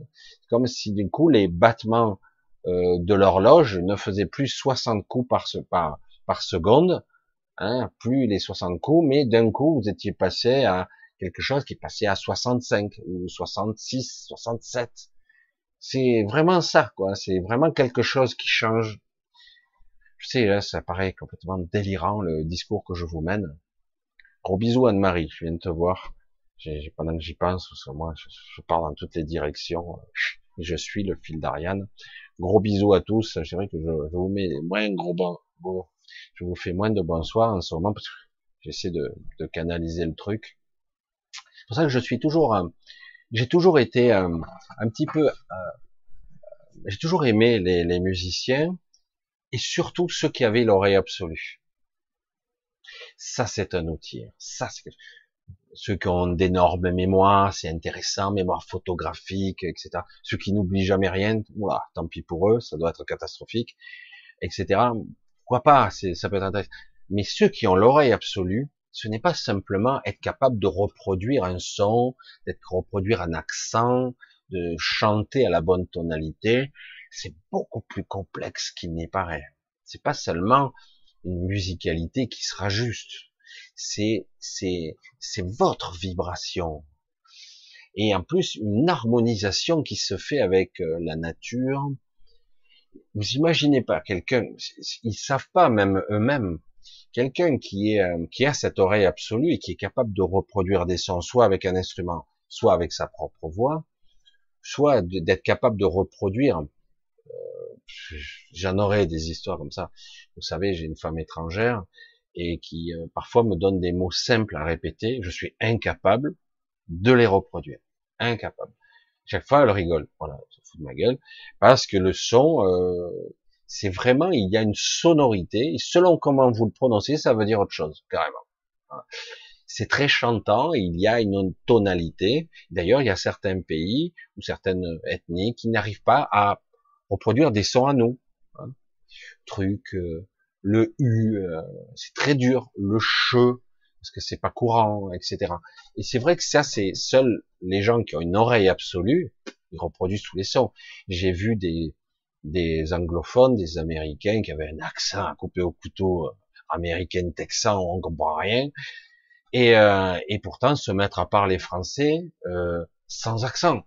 Comme si du coup les battements euh, de l'horloge ne faisaient plus 60 coups par seconde, hein, plus les 60 coups, mais d'un coup vous étiez passé à quelque chose qui passait à 65 ou 66, 67. C'est vraiment ça, quoi. C'est vraiment quelque chose qui change. Je sais, là, ça paraît complètement délirant, le discours que je vous mène. Gros bisous, Anne-Marie. Je viens de te voir. Pendant que j'y pense, moi, je, pars dans toutes les directions. Je suis le fil d'Ariane. Gros bisous à tous. C'est vrai que je, vous mets moins gros bon, bon, je vous fais moins de bonsoir en ce moment parce que j'essaie de, de canaliser le truc. C'est pour ça que je suis toujours, j'ai toujours été un, petit peu, euh, j'ai toujours aimé les, les, musiciens et surtout ceux qui avaient l'oreille absolue. Ça, c'est un outil. Ça, c'est ceux qui ont d'énormes mémoires, c'est intéressant, mémoire photographique, etc. Ceux qui n'oublient jamais rien, voilà, tant pis pour eux, ça doit être catastrophique, etc. Pourquoi pas, ça peut être intéressant. Mais ceux qui ont l'oreille absolue, ce n'est pas simplement être capable de reproduire un son, d'être reproduire un accent, de chanter à la bonne tonalité. C'est beaucoup plus complexe qu'il n'y paraît. C'est pas seulement une musicalité qui sera juste. C'est, c'est, c'est votre vibration. Et en plus, une harmonisation qui se fait avec euh, la nature. Vous imaginez pas quelqu'un, ils savent pas même eux-mêmes quelqu'un qui est euh, qui a cette oreille absolue et qui est capable de reproduire des sons, soit avec un instrument, soit avec sa propre voix, soit d'être capable de reproduire. Euh, j'en aurais des histoires comme ça. Vous savez, j'ai une femme étrangère et qui euh, parfois me donne des mots simples à répéter. Je suis incapable de les reproduire, incapable. Chaque fois, elle rigole. Voilà, se fout de ma gueule parce que le son, c'est vraiment, il y a une sonorité, et selon comment vous le prononcez, ça veut dire autre chose, carrément. C'est très chantant, il y a une tonalité. D'ailleurs, il y a certains pays ou certaines ethnies qui n'arrivent pas à reproduire des sons à nous. Hein. Truc, euh, le U, euh, c'est très dur, le che, parce que c'est pas courant, etc. Et c'est vrai que ça, c'est seuls les gens qui ont une oreille absolue, ils reproduisent tous les sons. J'ai vu des, des anglophones, des américains qui avaient un accent à couper au couteau euh, américain, texan, on comprend rien, et, euh, et pourtant se mettre à parler français euh, sans accent.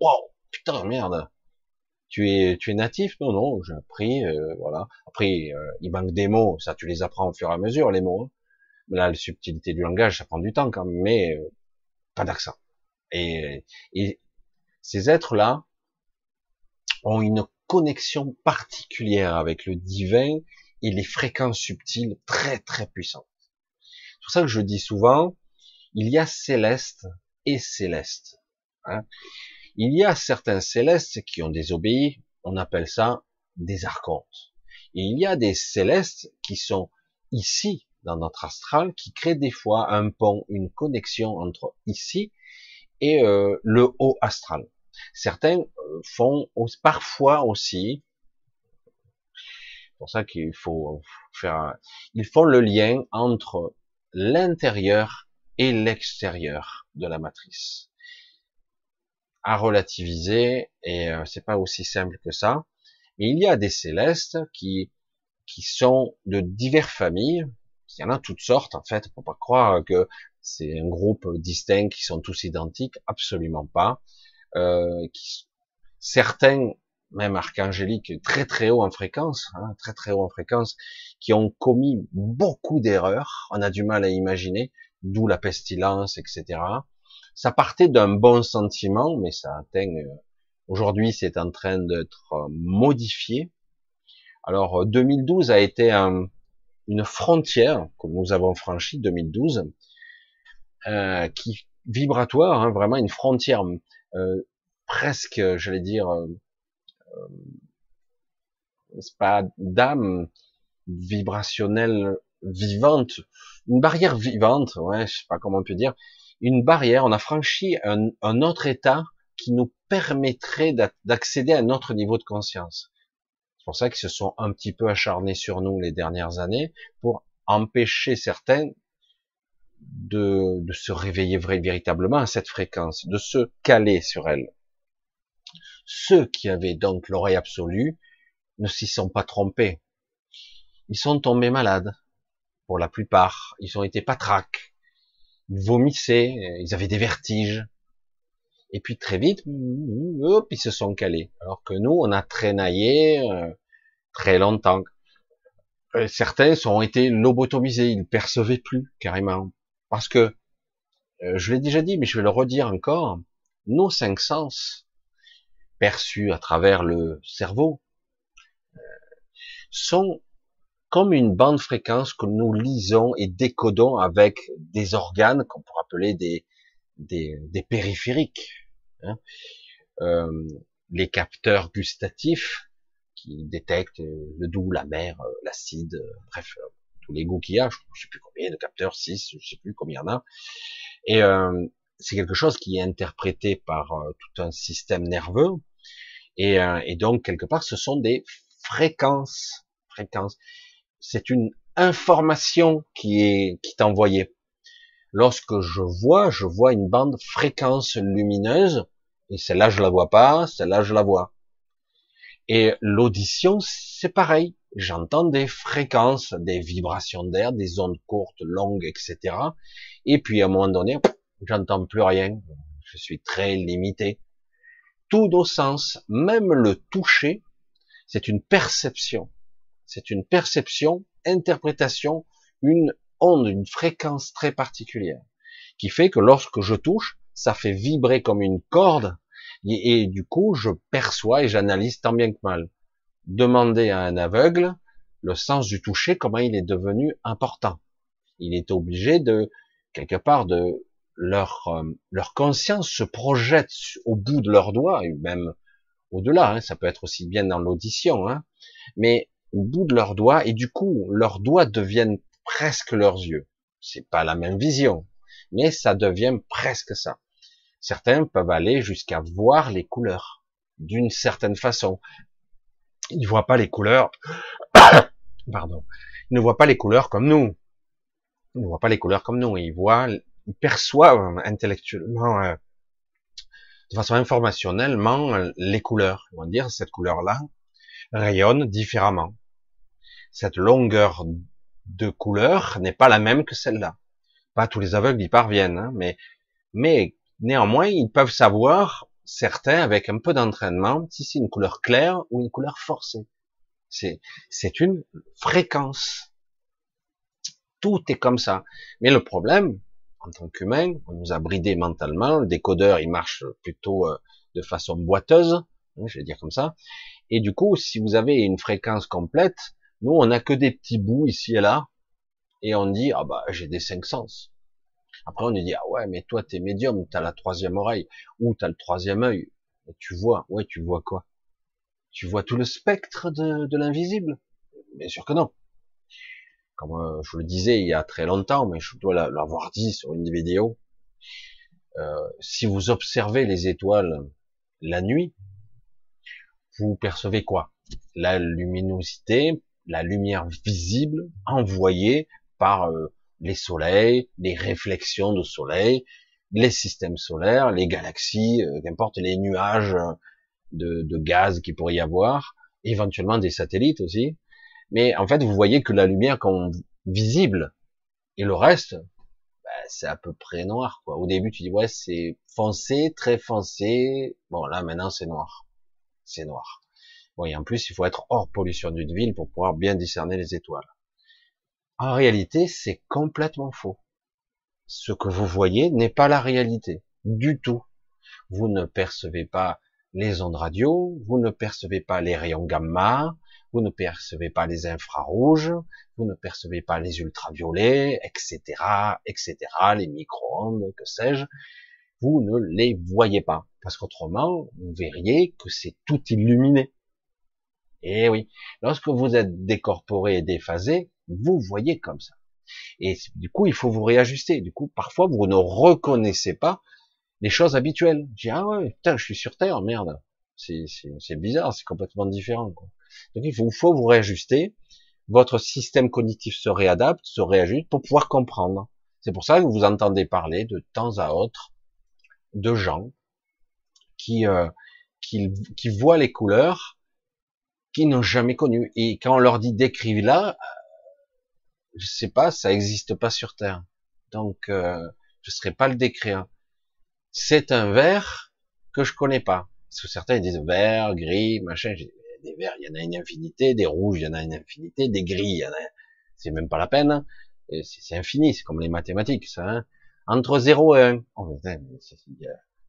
Wow, putain merde. Tu es, tu es natif? Non, non, j'ai appris, euh, voilà. Après, euh, il manque des mots, ça tu les apprends au fur et à mesure, les mots. Hein. Là, la subtilité du langage, ça prend du temps quand même, mais pas d'accent. Et, et ces êtres-là ont une connexion particulière avec le divin et les fréquences subtiles très très puissantes. C'est pour ça que je dis souvent, il y a céleste et céleste. Hein. Il y a certains célestes qui ont désobéi, on appelle ça des archontes. Et il y a des célestes qui sont ici, dans notre astral, qui créent des fois un pont, une connexion entre ici et euh, le haut astral. Certains euh, font parfois aussi, c'est pour ça qu'il faut faire, ils font le lien entre l'intérieur et l'extérieur de la matrice. À relativiser, et euh, c'est pas aussi simple que ça, mais il y a des célestes qui, qui sont de diverses familles, il y en a toutes sortes en fait, faut pas croire que c'est un groupe distinct qui sont tous identiques, absolument pas euh, qui, certains, même archangéliques, très très haut en fréquence, hein, très très haut en fréquence, qui ont commis beaucoup d'erreurs, on a du mal à imaginer, d'où la pestilence, etc. Ça partait d'un bon sentiment, mais ça atteint, euh, aujourd'hui c'est en train d'être euh, modifié. Alors 2012 a été un, une frontière que nous avons franchie, 2012, euh, qui vibratoire, hein, vraiment une frontière euh, presque, j'allais dire, euh, euh, c'est pas d'âme vibrationnelle vivante, une barrière vivante, ouais, je sais pas comment on peut dire, une barrière, on a franchi un, autre état qui nous permettrait d'accéder à un autre niveau de conscience. C'est pour ça qu'ils se sont un petit peu acharnés sur nous les dernières années pour empêcher certains de, se réveiller véritablement à cette fréquence, de se caler sur elle. Ceux qui avaient donc l'oreille absolue ne s'y sont pas trompés. Ils sont tombés malades, pour la plupart. Ils ont été patraques. Ils vomissaient, ils avaient des vertiges. Et puis très vite, ils se sont calés. Alors que nous, on a traînaillé euh, très longtemps. Euh, certains ont été lobotomisés, ils ne percevaient plus carrément. Parce que, euh, je l'ai déjà dit, mais je vais le redire encore, nos cinq sens, perçus à travers le cerveau, sont comme une bande fréquence que nous lisons et décodons avec des organes qu'on pourrait appeler des, des, des périphériques. Hein. Euh, les capteurs gustatifs qui détectent le doux, la mer, l'acide, bref, tous les goûts qu'il y a, je sais plus combien de capteurs, 6, je sais plus combien il y en a. Et euh, c'est quelque chose qui est interprété par euh, tout un système nerveux. Et, euh, et donc, quelque part, ce sont des fréquences. fréquences c'est une information qui est, qui est envoyée. Lorsque je vois, je vois une bande fréquence lumineuse, et celle-là je la vois pas, celle-là je la vois. Et l'audition, c'est pareil. J'entends des fréquences, des vibrations d'air, des ondes courtes, longues, etc. Et puis à un moment donné, j'entends plus rien. Je suis très limité. Tous nos sens, même le toucher, c'est une perception. C'est une perception, interprétation, une onde, une fréquence très particulière, qui fait que lorsque je touche, ça fait vibrer comme une corde, et, du coup, je perçois et j'analyse tant bien que mal. Demandez à un aveugle le sens du toucher, comment il est devenu important. Il est obligé de, quelque part, de leur, euh, leur conscience se projette au bout de leurs doigts, et même au-delà, hein, ça peut être aussi bien dans l'audition, hein, mais au bout de leurs doigts, et du coup, leurs doigts deviennent presque leurs yeux. C'est pas la même vision, mais ça devient presque ça. Certains peuvent aller jusqu'à voir les couleurs d'une certaine façon. Ils ne voient pas les couleurs, pardon, ils ne voient pas les couleurs comme nous. Ils ne voient pas les couleurs comme nous. Ils voient, ils perçoivent intellectuellement, euh, de façon informationnellement, les couleurs. Ils vont dire cette couleur-là rayonne différemment cette longueur de couleur n'est pas la même que celle-là. Pas tous les aveugles y parviennent, hein, mais, mais néanmoins, ils peuvent savoir, certains, avec un peu d'entraînement, si c'est une couleur claire ou une couleur forcée. C'est, c'est une fréquence. Tout est comme ça. Mais le problème, en tant qu'humain, on nous a bridé mentalement, le décodeur, il marche plutôt euh, de façon boiteuse, hein, je vais dire comme ça. Et du coup, si vous avez une fréquence complète, nous, on n'a que des petits bouts ici et là, et on dit, ah bah, j'ai des cinq sens. Après, on dit, ah ouais, mais toi, t'es médium, t'as la troisième oreille, ou t'as le troisième œil. Et tu vois, ouais, tu vois quoi? Tu vois tout le spectre de, de l'invisible? Bien sûr que non. Comme euh, je le disais il y a très longtemps, mais je dois l'avoir dit sur une vidéo, euh, si vous observez les étoiles la nuit, vous percevez quoi? La luminosité la lumière visible envoyée par euh, les soleils, les réflexions de soleil, les systèmes solaires, les galaxies, euh, qu'importe les nuages de, de gaz qu'il pourrait y avoir, éventuellement des satellites aussi. Mais en fait, vous voyez que la lumière comme visible et le reste, ben, c'est à peu près noir. Quoi. Au début, tu dis ouais, c'est foncé, très foncé. Bon, là maintenant, c'est noir. C'est noir. Bon, en plus, il faut être hors pollution d'une ville pour pouvoir bien discerner les étoiles. En réalité, c'est complètement faux. Ce que vous voyez n'est pas la réalité. Du tout. Vous ne percevez pas les ondes radio, vous ne percevez pas les rayons gamma, vous ne percevez pas les infrarouges, vous ne percevez pas les ultraviolets, etc., etc., les micro-ondes, que sais-je. Vous ne les voyez pas. Parce qu'autrement, vous verriez que c'est tout illuminé. Eh oui, lorsque vous êtes décorporé et déphasé, vous voyez comme ça. Et du coup, il faut vous réajuster. Du coup, parfois, vous ne reconnaissez pas les choses habituelles. Je dis, ah ouais, putain, je suis sur Terre, merde. C'est bizarre, c'est complètement différent. Quoi. Donc il faut, faut vous réajuster. Votre système cognitif se réadapte, se réajuste pour pouvoir comprendre. C'est pour ça que vous entendez parler de temps à autre de gens qui, euh, qui, qui voient les couleurs qu'ils n'ont jamais connues. Et quand on leur dit décrivez-la, je sais pas, ça n'existe pas sur Terre. Donc, euh, je ne serais pas le décrire. C'est un vert que je connais pas. Parce que certains disent vert, gris, machin. Des verts, il y en a une infinité. Des rouges, il y en a une infinité. Des gris, il y en a. C'est même pas la peine. C'est infini. C'est comme les mathématiques, ça. Hein. Entre 0 et 1. Oh,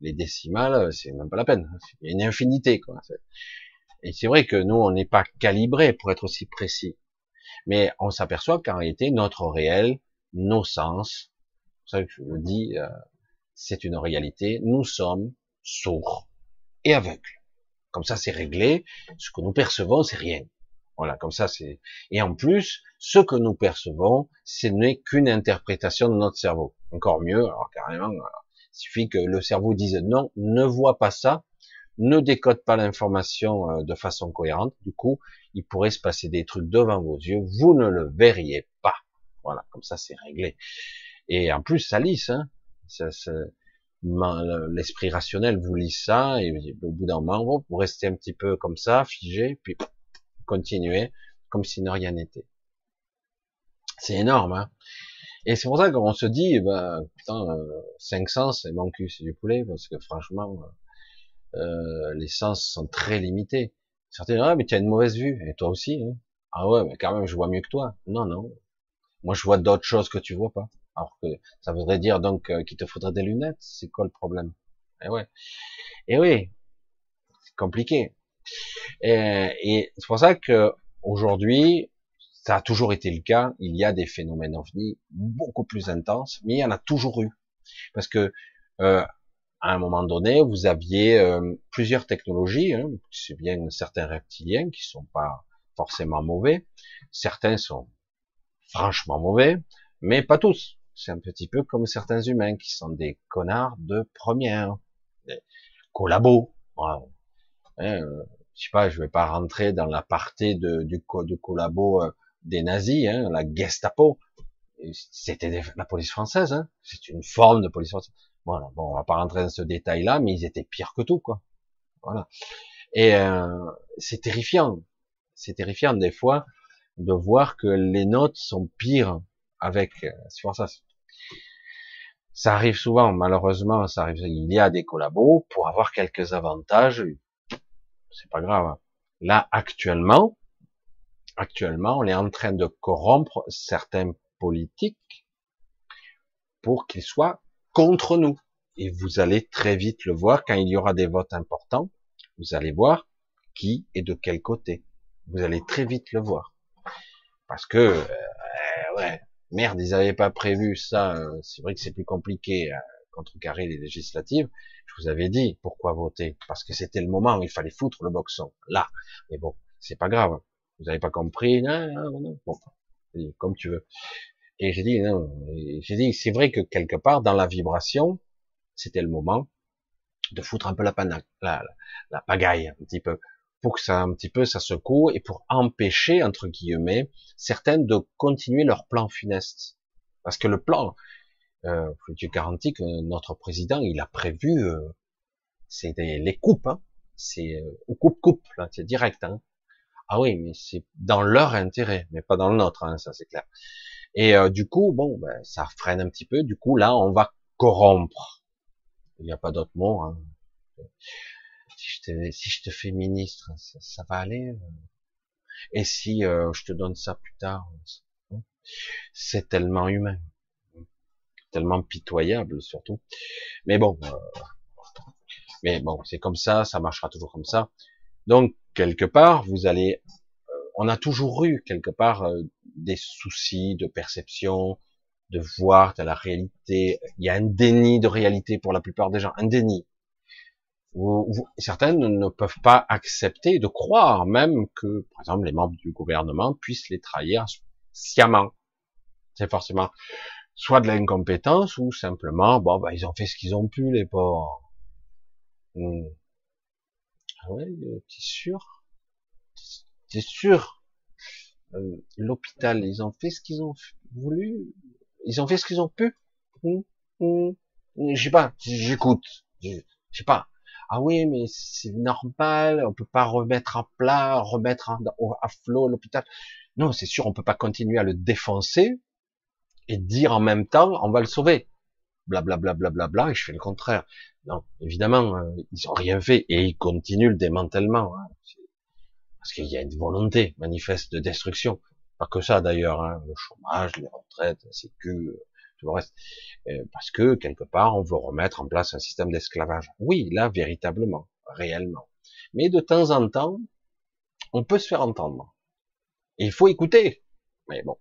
les décimales, c'est même pas la peine. Il y a une infinité, quoi. Et c'est vrai que nous, on n'est pas calibré pour être aussi précis. Mais on s'aperçoit qu'en réalité, notre réel, nos sens, c'est ça que je le dis, euh, c'est une réalité, nous sommes sourds et aveugles. Comme ça, c'est réglé. Ce que nous percevons, c'est rien. Voilà, comme ça, c'est. Et en plus, ce que nous percevons, ce n'est qu'une interprétation de notre cerveau. Encore mieux, alors carrément, il suffit que le cerveau dise non, ne vois pas ça, ne décode pas l'information euh, de façon cohérente. Du coup, il pourrait se passer des trucs devant vos yeux, vous ne le verriez pas. Voilà, comme ça c'est réglé. Et en plus, ça lisse. Hein. L'esprit rationnel vous lisse ça, et au bout d'un moment, vous restez un petit peu comme ça, figé, puis continuez, comme si ne rien n'était. C'est énorme. Hein et c'est pour ça qu'on se dit, ben, putain, euh, 500, c'est mon cul, c'est du poulet, parce que franchement, euh, les sens sont très limités. Certains disent, ah, mais tu as une mauvaise vue, et toi aussi. Hein. Ah ouais, mais quand même, je vois mieux que toi. Non, non. Moi, je vois d'autres choses que tu vois pas. Alors que ça voudrait dire donc euh, qu'il te faudrait des lunettes. C'est quoi le problème? Eh ouais. Eh oui, c'est compliqué. Et, et c'est pour ça que aujourd'hui, ça a toujours été le cas. Il y a des phénomènes ovnis beaucoup plus intenses, mais il y en a toujours eu. Parce que euh, à un moment donné, vous aviez euh, plusieurs technologies. Hein, c'est bien certains reptiliens qui sont pas forcément mauvais. Certains sont franchement mauvais, mais pas tous. C'est un petit peu comme certains humains qui sont des connards de première, des collabos. Hein, euh, je sais pas, je vais pas rentrer dans l'aparté de, du de collabo euh, des nazis, hein, la Gestapo. C'était la police française, hein, c'est une forme de police française. Voilà, bon, on va pas rentrer dans ce détail-là, mais ils étaient pires que tout, quoi. Voilà. Et euh, c'est terrifiant, c'est terrifiant des fois de voir que les notes sont pires avec. Euh, c'est pour ça. Ça arrive souvent, malheureusement, ça arrive. Il y a des collabos pour avoir quelques avantages. C'est pas grave. Là, actuellement, actuellement, on est en train de corrompre certains politiques pour qu'ils soient contre nous. Et vous allez très vite le voir quand il y aura des votes importants. Vous allez voir qui est de quel côté. Vous allez très vite le voir. Parce que, euh, ouais, merde, ils n'avaient pas prévu ça. Euh, c'est vrai que c'est plus compliqué à euh, contrecarrer les législatives. Je vous avais dit pourquoi voter. Parce que c'était le moment où il fallait foutre le boxon. Là. Mais bon, c'est pas grave. Vous n'avez pas compris. Non, non, non. Bon, comme tu veux. Et j'ai dit, non, j'ai dit, c'est vrai que quelque part, dans la vibration, c'était le moment de foutre un peu la, panaque, la, la, pagaille, un petit peu, pour que ça, un petit peu, ça secoue, et pour empêcher, entre guillemets, certaines de continuer leur plan funeste. Parce que le plan, euh, je garantis que notre président, il a prévu, euh, c'est les coupes, hein, c'est euh, coupe-coupe, là, c'est direct. Hein. Ah oui, mais c'est dans leur intérêt, mais pas dans le nôtre, hein, ça c'est clair. Et euh, du coup, bon, ben, ça freine un petit peu. Du coup, là, on va corrompre. Il n'y a pas d'autre mot. Hein. Si, je te, fais ministre, ça, va aller. Euh. Et si euh, je te donne ça plus tard, hein. c'est tellement humain, tellement pitoyable surtout. Mais bon, mais bon, c'est comme ça, ça marchera toujours comme ça. Donc quelque part, vous allez on a toujours eu quelque part euh, des soucis de perception, de voir de la réalité. Il y a un déni de réalité pour la plupart des gens, un déni. certains ne peuvent pas accepter de croire même que, par exemple, les membres du gouvernement puissent les trahir sciemment. C'est forcément soit de l'incompétence ou simplement, bon, bah, ils ont fait ce qu'ils ont pu, les pauvres. Hmm. Ah ouais, t'es sûr? C'est sûr. Euh, l'hôpital, ils ont fait ce qu'ils ont voulu, ils ont fait ce qu'ils ont pu. Hum, hum. Je sais pas, j'écoute, je sais pas. Ah oui, mais c'est normal, on peut pas remettre à plat, remettre à flot l'hôpital. Non, c'est sûr, on peut pas continuer à le défoncer et dire en même temps, on va le sauver. Blablabla, bla, bla, bla, bla, et je fais le contraire. Non, évidemment, euh, ils ont rien fait et ils continuent le démantèlement. Hein. Parce qu'il y a une volonté manifeste de destruction. Pas que ça d'ailleurs, hein. le chômage, les retraites, c'est que tout le reste. Euh, parce que quelque part, on veut remettre en place un système d'esclavage. Oui, là, véritablement, réellement. Mais de temps en temps, on peut se faire entendre. Il faut écouter. Mais bon.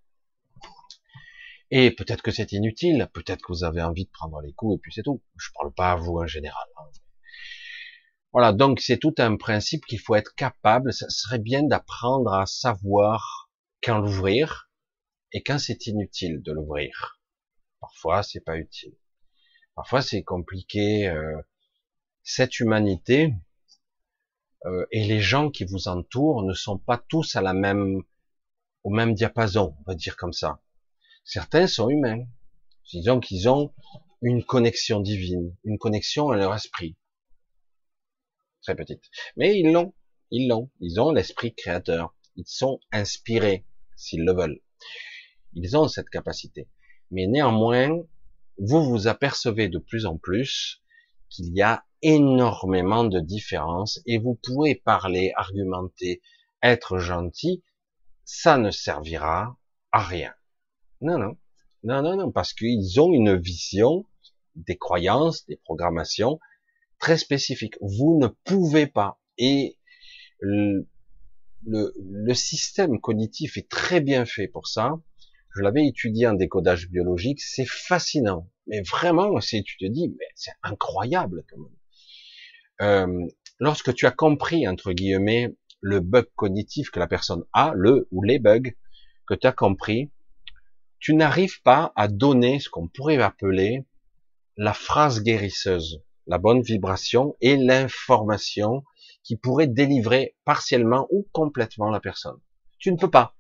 Et peut-être que c'est inutile, peut-être que vous avez envie de prendre les coups et puis c'est tout. Je parle pas à vous en général. Hein. Voilà, donc c'est tout un principe qu'il faut être capable. Ça serait bien d'apprendre à savoir quand l'ouvrir et quand c'est inutile de l'ouvrir. Parfois, c'est pas utile. Parfois, c'est compliqué. Euh, cette humanité euh, et les gens qui vous entourent ne sont pas tous à la même, au même diapason, on va dire comme ça. Certains sont humains. Disons qu'ils ont une connexion divine, une connexion à leur esprit. Très petite. Mais ils l'ont. Ils l'ont. Ils ont l'esprit créateur. Ils sont inspirés, s'ils le veulent. Ils ont cette capacité. Mais néanmoins, vous vous apercevez de plus en plus qu'il y a énormément de différences et vous pouvez parler, argumenter, être gentil, ça ne servira à rien. Non, non, non, non, non, parce qu'ils ont une vision des croyances, des programmations très spécifiques. Vous ne pouvez pas. Et le, système cognitif est très bien fait pour ça je l'avais étudié en décodage biologique, c'est fascinant. Mais vraiment, c'est, tu te dis, mais c'est incroyable quand même. Euh, lorsque tu as compris, entre guillemets, le bug cognitif que la personne a, le ou les bugs que tu as compris, tu n'arrives pas à donner ce qu'on pourrait appeler la phrase guérisseuse, la bonne vibration et l'information qui pourrait délivrer partiellement ou complètement la personne. Tu ne peux pas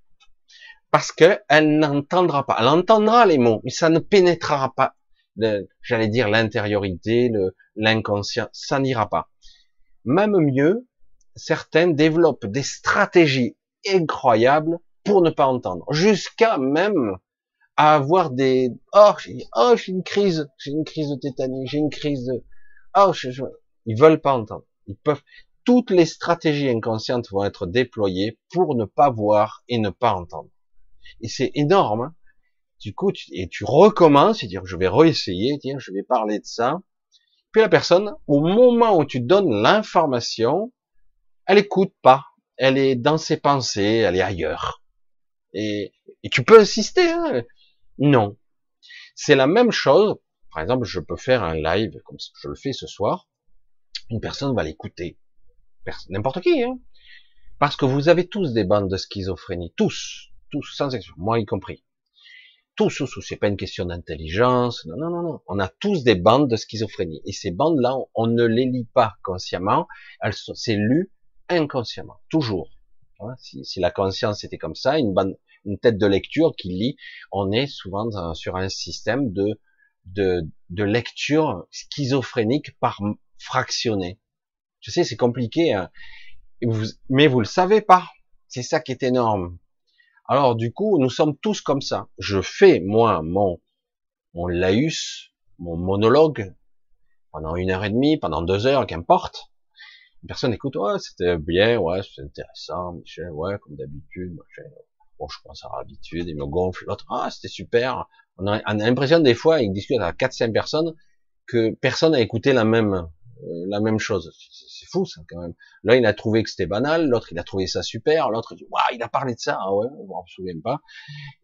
parce qu'elle n'entendra pas. Elle entendra les mots, mais ça ne pénétrera pas, j'allais dire l'intériorité, l'inconscient, ça n'ira pas. Même mieux, certains développent des stratégies incroyables pour ne pas entendre, jusqu'à même avoir des oh j'ai oh j'ai une crise, j'ai une crise de tétanie, j'ai une crise de oh je, je... ils veulent pas entendre. Ils peuvent toutes les stratégies inconscientes vont être déployées pour ne pas voir et ne pas entendre et c'est énorme. Hein. Du coup, tu, et tu recommences, et dire je vais réessayer, tiens, je vais parler de ça. Puis la personne, au moment où tu donnes l'information, elle écoute pas, elle est dans ses pensées, elle est ailleurs. Et, et tu peux insister, hein non. C'est la même chose. Par exemple, je peux faire un live comme je le fais ce soir. Une personne va l'écouter. N'importe qui, hein. Parce que vous avez tous des bandes de schizophrénie, tous tous sans exception, moi y compris. Tous, tous, tous, c'est pas une question d'intelligence, non, non, non, non. On a tous des bandes de schizophrénie. Et ces bandes-là, on, ne les lit pas consciemment, elles sont, c'est lu inconsciemment, toujours. Si, si, la conscience était comme ça, une bande, une tête de lecture qui lit, on est souvent sur un système de, de, de lecture schizophrénique par fractionné. Je sais, c'est compliqué, hein. mais vous le savez pas. C'est ça qui est énorme. Alors du coup, nous sommes tous comme ça. Je fais moi mon mon laïus, mon monologue pendant une heure et demie, pendant deux heures, qu'importe. Une personne écoute, ouais, c'était bien, ouais, c'est intéressant, Michel, ouais, comme d'habitude, bon, je pense à l'habitude, il me gonfle, l'autre, ah, c'était super. On a, on a l'impression des fois, il discute à quatre, cinq personnes, que personne n'a écouté la même, euh, la même chose. C'est fou ça quand même. Là, il a trouvé que c'était banal, l'autre il a trouvé ça super, l'autre il il a parlé de ça, ah ouais, on se souvient pas.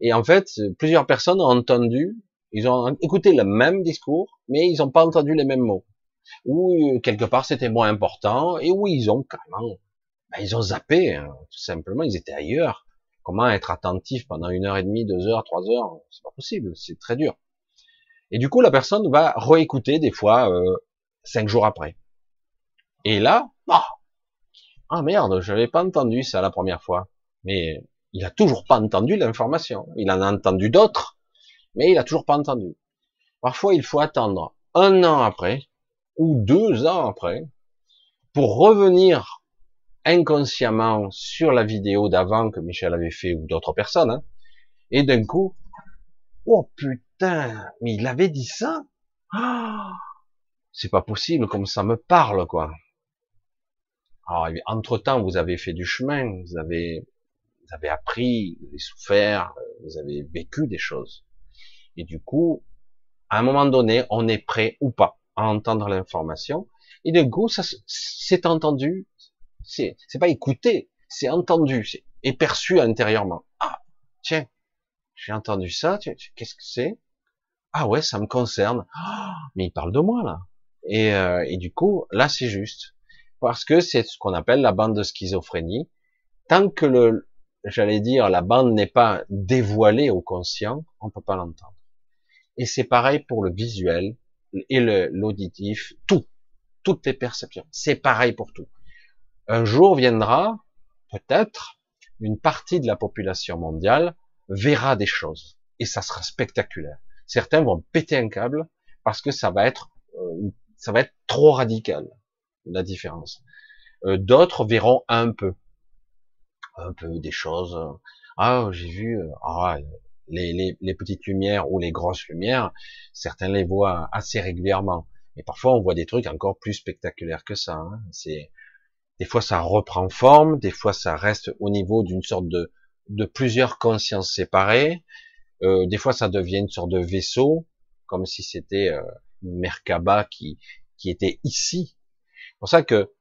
Et en fait, plusieurs personnes ont entendu, ils ont écouté le même discours, mais ils n'ont pas entendu les mêmes mots. Ou euh, quelque part c'était moins important, et oui, ils ont carrément, ben, ils ont zappé, hein, tout simplement, ils étaient ailleurs. Comment être attentif pendant une heure et demie, deux heures, trois heures, c'est pas possible, c'est très dur. Et du coup, la personne va réécouter des fois euh, cinq jours après. Et là, ah, ah merde, j'avais pas entendu ça la première fois. Mais il a toujours pas entendu l'information. Il en a entendu d'autres, mais il a toujours pas entendu. Parfois, il faut attendre un an après ou deux ans après pour revenir inconsciemment sur la vidéo d'avant que Michel avait fait ou d'autres personnes, hein, et d'un coup, oh putain, mais il avait dit ça? Ah, C'est pas possible, comme ça me parle, quoi. Alors, entre temps, vous avez fait du chemin, vous avez, vous avez appris, vous avez souffert, vous avez vécu des choses. Et du coup, à un moment donné, on est prêt ou pas à entendre l'information. Et d'un coup, ça c'est entendu, c'est, c'est pas écouté, c'est entendu, c'est perçu intérieurement. Ah, tiens, j'ai entendu ça, qu'est-ce que c'est? Ah ouais, ça me concerne. Ah, mais il parle de moi là. Et, euh, et du coup, là c'est juste. Parce que c'est ce qu'on appelle la bande de schizophrénie. Tant que le, j'allais dire, la bande n'est pas dévoilée au conscient, on peut pas l'entendre. Et c'est pareil pour le visuel et l'auditif, tout, toutes les perceptions. C'est pareil pour tout. Un jour viendra, peut-être, une partie de la population mondiale verra des choses et ça sera spectaculaire. Certains vont péter un câble parce que ça va être, euh, ça va être trop radical la différence. Euh, d'autres verront un peu, un peu des choses. Ah, j'ai vu, euh, ah, les, les, petites lumières ou les grosses lumières, certains les voient assez régulièrement. Et parfois, on voit des trucs encore plus spectaculaires que ça. Hein. C'est des fois, ça reprend forme, des fois, ça reste au niveau d'une sorte de, de plusieurs consciences séparées. Euh, des fois, ça devient une sorte de vaisseau, comme si c'était euh, Merkaba qui, qui était ici. C'est pour ça que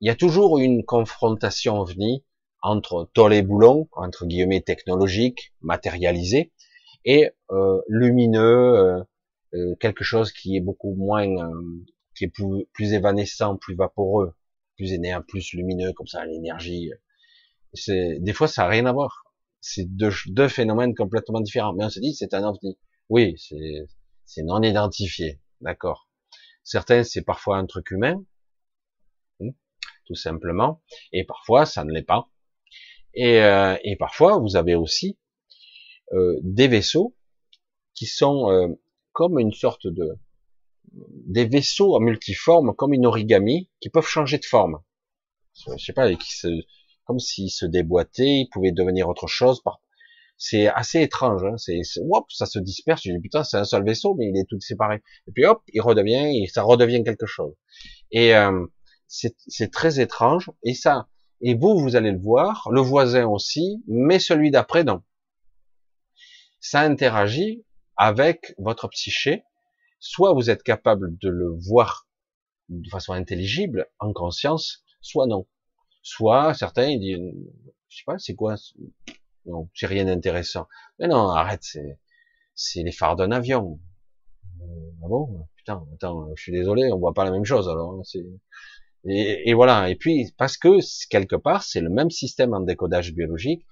il y a toujours une confrontation ovni entre tol et boulon, entre guillemets technologique, matérialisé, et euh, lumineux, euh, euh, quelque chose qui est beaucoup moins, qui est plus, plus, évanescent, plus vaporeux, plus énervé, plus lumineux, comme ça, l'énergie. C'est des fois ça n'a rien à voir. C'est deux, deux, phénomènes complètement différents. Mais on se dit c'est un ovni. Oui, c'est c'est non identifié, d'accord. Certains c'est parfois un truc humain, hein, tout simplement, et parfois ça ne l'est pas. Et, euh, et parfois, vous avez aussi euh, des vaisseaux qui sont euh, comme une sorte de des vaisseaux en multiforme, comme une origami, qui peuvent changer de forme. Je sais pas, qui se, comme s'ils se déboîtaient, ils pouvaient devenir autre chose. C'est assez étrange. Hein. C'est, hop, ça se disperse. Je dis putain, c'est un seul vaisseau, mais il est tout séparé. Et puis hop, il redevient, et ça redevient quelque chose. Et euh, c'est très étrange. Et ça, et vous, vous allez le voir, le voisin aussi, mais celui d'après, non. Ça interagit avec votre psyché. Soit vous êtes capable de le voir de façon intelligible, en conscience, soit non. Soit certains ils disent, je sais pas, c'est quoi Non, j'ai rien d'intéressant. Mais non, arrête, c'est c'est les phares d'un avion. Euh, ah bon? Putain, attends, je suis désolé, on voit pas la même chose alors. Hein, c'est et, voilà. Et puis, parce que quelque part, c'est le même système en décodage biologique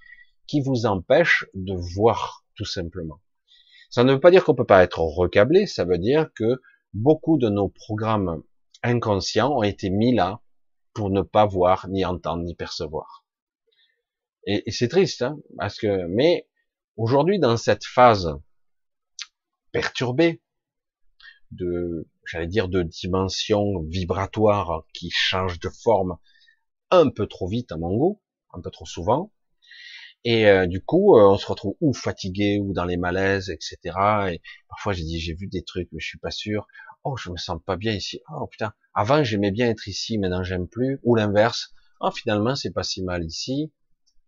qui vous empêche de voir, tout simplement. Ça ne veut pas dire qu'on peut pas être recablé, ça veut dire que beaucoup de nos programmes inconscients ont été mis là pour ne pas voir, ni entendre, ni percevoir. Et, c'est triste, hein, parce que, mais aujourd'hui, dans cette phase perturbée, de, j'allais dire, de dimension vibratoire qui change de forme un peu trop vite à mon goût, un peu trop souvent. Et euh, du coup, euh, on se retrouve ou fatigué ou dans les malaises, etc. Et parfois, j'ai dit, j'ai vu des trucs, mais je suis pas sûr. Oh, je me sens pas bien ici. Oh putain, avant j'aimais bien être ici, maintenant j'aime plus. Ou l'inverse. Oh, finalement, c'est pas si mal ici.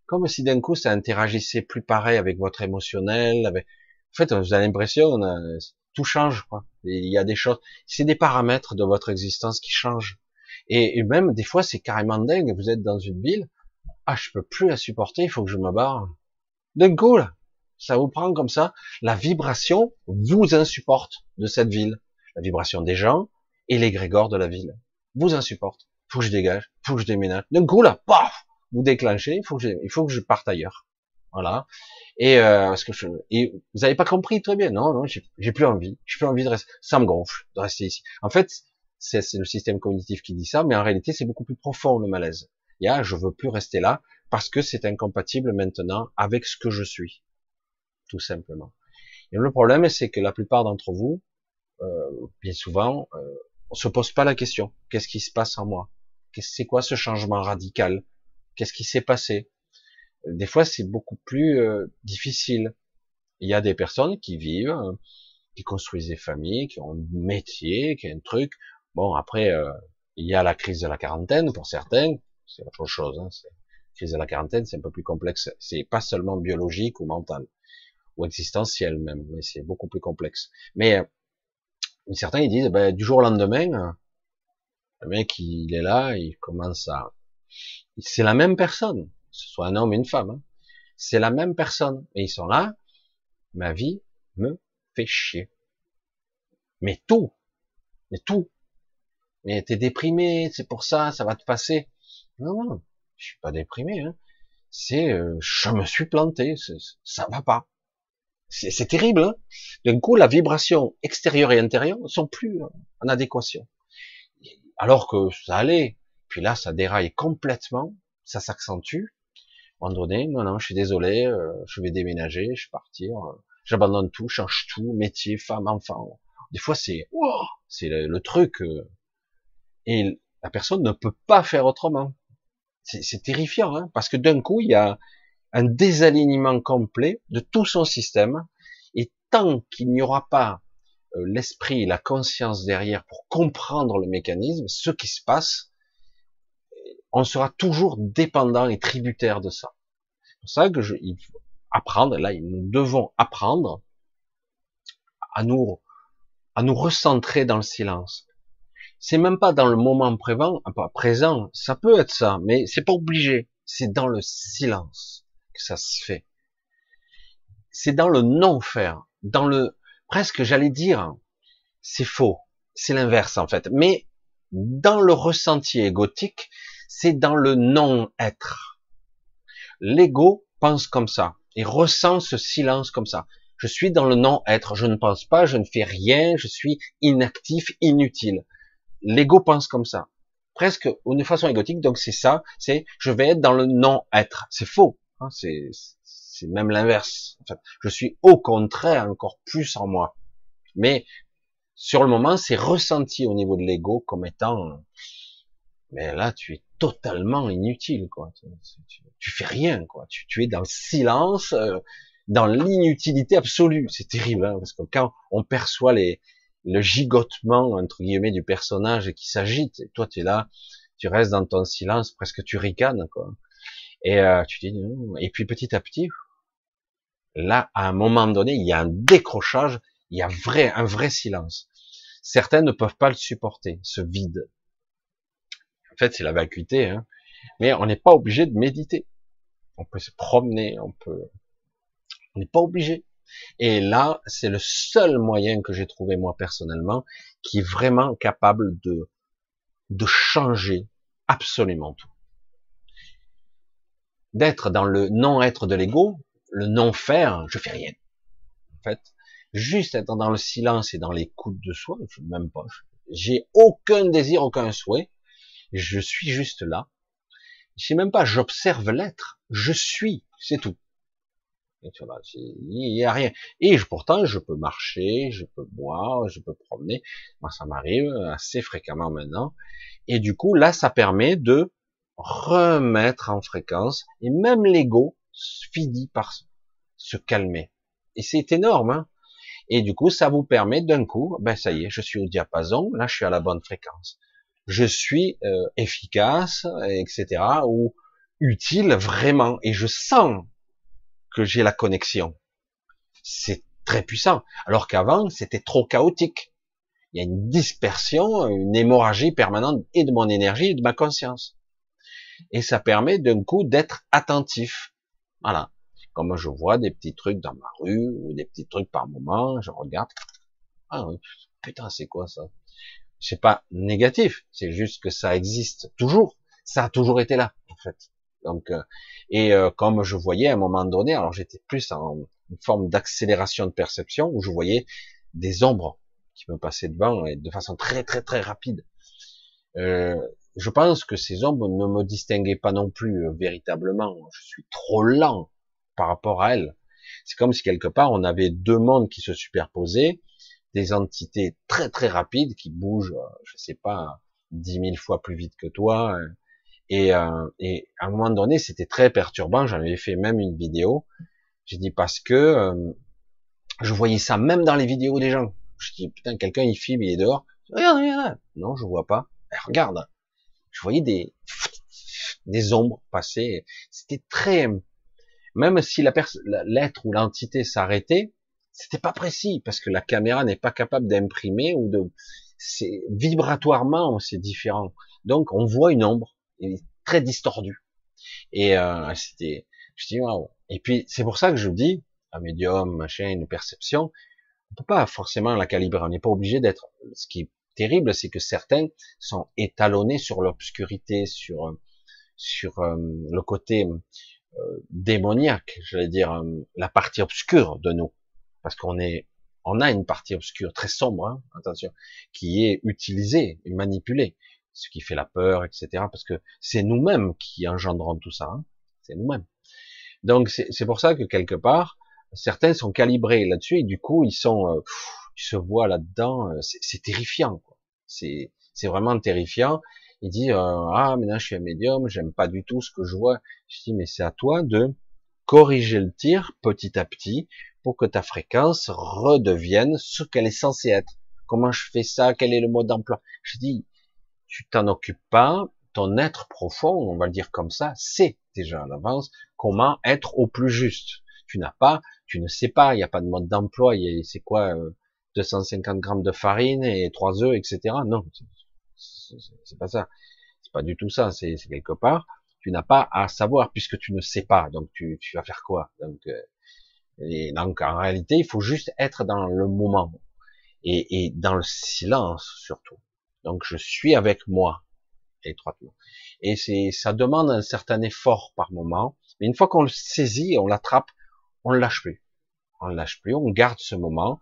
Comme si d'un coup, ça interagissait plus pareil avec votre émotionnel. Avec... En fait, vous avez l'impression, tout change. Quoi. il y a des choses, c'est des paramètres de votre existence qui changent. Et, même des fois, c'est carrément dingue. Vous êtes dans une ville, ah, je peux plus la supporter, il faut que je me barre. D'un coup, là, ça vous prend comme ça. La vibration vous insupporte de cette ville, la vibration des gens et l'égrégore de la ville vous insupporte. Faut que je dégage, faut que je déménage. D'un coup, là, paf, vous déclenchez, il faut que je, il faut que je parte ailleurs. Voilà. Et euh, que je, et vous avez pas compris très bien. Non, non, j'ai plus envie. J'ai plus envie de rester. Ça me gonfle de rester ici. En fait, c'est le système cognitif qui dit ça, mais en réalité, c'est beaucoup plus profond le malaise. Il y a, je veux plus rester là. parce que c'est incompatible maintenant avec ce que je suis, tout simplement. Et le problème, c'est que la plupart d'entre vous, euh, bien souvent, euh, on se pose pas la question qu'est-ce qui se passe en moi? C'est quoi ce changement radical? Qu'est-ce qui s'est passé? Des fois, c'est beaucoup plus euh, difficile. Il y a des personnes qui vivent, qui construisent des familles, qui ont un métier, qui ont un truc. Bon, après, euh, il y a la crise de la quarantaine pour certains, c'est autre chose. Hein, la crise de la quarantaine, c'est un peu plus complexe. C'est pas seulement biologique ou mental ou existentiel même, mais c'est beaucoup plus complexe. Mais certains ils disent, ben, du jour au lendemain, le mec il est là, il commence à, c'est la même personne, que ce soit un homme ou une femme, hein. c'est la même personne, et ils sont là, ma vie me fait chier. Mais tout, mais tout. Mais t'es déprimé, c'est pour ça, ça va te passer. Non, non, je suis pas déprimé. Hein. C'est, euh, je me suis planté, ça va pas. C'est terrible. Hein D'un coup, la vibration extérieure et intérieure ne sont plus en adéquation. Alors que ça allait. Puis là, ça déraille complètement, ça s'accentue. À un moment non, non, je suis désolé, euh, je vais déménager, je vais partir, euh, j'abandonne tout, change tout, métier, femme, enfant. Des fois, c'est, c'est le, truc. Euh, et la personne ne peut pas faire autrement. C'est terrifiant, hein parce que d'un coup, il y a, un désalignement complet de tout son système. Et tant qu'il n'y aura pas euh, l'esprit, la conscience derrière pour comprendre le mécanisme, ce qui se passe, on sera toujours dépendant et tributaire de ça. C'est pour ça que je, il faut apprendre, là, nous devons apprendre à nous, à nous recentrer dans le silence. C'est même pas dans le moment présent, ça peut être ça, mais c'est pas obligé. C'est dans le silence ça se fait. C'est dans le non-faire, dans le presque, j'allais dire, c'est faux, c'est l'inverse en fait. Mais dans le ressenti égotique, c'est dans le non-être. L'ego pense comme ça et ressent ce silence comme ça. Je suis dans le non-être, je ne pense pas, je ne fais rien, je suis inactif, inutile. L'ego pense comme ça, presque d'une façon égotique. Donc c'est ça, c'est je vais être dans le non-être. C'est faux. Hein, c'est même l'inverse. En fait, je suis au contraire encore plus en moi. Mais sur le moment, c'est ressenti au niveau de l'ego comme étant, mais là, tu es totalement inutile, quoi. Tu, tu, fais rien, quoi. Tu, tu, es dans le silence, euh, dans l'inutilité absolue. C'est terrible, hein, parce que quand on perçoit les, le gigotement entre guillemets du personnage qui s'agite, et toi, tu es là, tu restes dans ton silence, presque tu ricanes, quoi. Et euh, tu dis, et puis petit à petit, là, à un moment donné, il y a un décrochage, il y a vrai, un vrai silence. Certains ne peuvent pas le supporter, ce vide. En fait, c'est la vacuité, hein. mais on n'est pas obligé de méditer. On peut se promener, on peut, on n'est pas obligé. Et là, c'est le seul moyen que j'ai trouvé moi personnellement qui est vraiment capable de de changer absolument tout d'être dans le non-être de l'ego, le non-faire, je fais rien. En fait, juste être dans le silence et dans l'écoute de soi, je, même pas, j'ai aucun désir, aucun souhait, je suis juste là. Je sais même pas, j'observe l'être, je suis, c'est tout. Il y a rien. Et pourtant, je peux marcher, je peux boire, je peux promener. Moi, ça m'arrive assez fréquemment maintenant. Et du coup, là, ça permet de remettre en fréquence, et même l'ego finit par se calmer. Et c'est énorme, hein et du coup, ça vous permet d'un coup, ben ça y est, je suis au diapason, là je suis à la bonne fréquence. Je suis euh, efficace, etc. ou utile vraiment, et je sens que j'ai la connexion. C'est très puissant. Alors qu'avant, c'était trop chaotique. Il y a une dispersion, une hémorragie permanente et de mon énergie et de ma conscience et ça permet d'un coup d'être attentif. Voilà. Comme je vois des petits trucs dans ma rue ou des petits trucs par moment, je regarde. Ah putain, c'est quoi ça? C'est pas négatif, c'est juste que ça existe toujours. Ça a toujours été là, en fait. Donc, euh, et euh, comme je voyais à un moment donné, alors j'étais plus en une forme d'accélération de perception où je voyais des ombres qui me passaient devant et de façon très très très rapide. Euh, je pense que ces ombres ne me distinguaient pas non plus euh, véritablement. Je suis trop lent par rapport à elles. C'est comme si quelque part on avait deux mondes qui se superposaient, des entités très très rapides qui bougent, euh, je sais pas, dix mille fois plus vite que toi. Euh, et, et à un moment donné, c'était très perturbant. J'en avais fait même une vidéo. J'ai dit parce que je voyais ça même dans les vidéos des gens. Je dis putain, quelqu'un il filme, il est dehors. Regarde, regarde. Non, je vois pas. Eh, regarde je voyais des des ombres passer. C'était très, même si la l'être ou l'entité s'arrêtait, c'était pas précis parce que la caméra n'est pas capable d'imprimer ou de, c'est vibratoirement c'est différent. Donc on voit une ombre très distordue. Et euh, c'était, je dis waouh. Et puis c'est pour ça que je dis un médium, machin, une perception, on peut pas forcément la calibrer. On n'est pas obligé d'être. Ce qui terrible, c'est que certains sont étalonnés sur l'obscurité, sur sur euh, le côté euh, démoniaque, j'allais dire euh, la partie obscure de nous, parce qu'on est on a une partie obscure très sombre, hein, attention, qui est utilisée et manipulée, ce qui fait la peur, etc. Parce que c'est nous-mêmes qui engendrons tout ça, hein, c'est nous-mêmes. Donc c'est pour ça que quelque part, certains sont calibrés là-dessus et du coup ils sont tu se vois là-dedans, euh, c'est terrifiant. C'est vraiment terrifiant. Il dit euh, ah maintenant je suis un médium, j'aime pas du tout ce que je vois. Je dis mais c'est à toi de corriger le tir petit à petit pour que ta fréquence redevienne ce qu'elle est censée être. Comment je fais ça? Quel est le mode d'emploi Je dis tu t'en occupes pas. Ton être profond, on va le dire comme ça, c'est déjà à l'avance comment être au plus juste. Tu n'as pas, tu ne sais pas, il n'y a pas de mode d'emploi. C'est quoi euh, 250 grammes de farine et trois œufs, etc. Non, c'est pas ça. C'est pas du tout ça. C'est quelque part, tu n'as pas à savoir puisque tu ne sais pas. Donc tu, vas faire quoi? Donc, euh, et donc en réalité, il faut juste être dans le moment et dans le silence surtout. Donc je suis avec moi étroitement. Et c'est, ça demande un certain effort par moment. Mais une fois qu'on le saisit, on l'attrape, on ne lâche plus. On ne lâche plus, on garde ce moment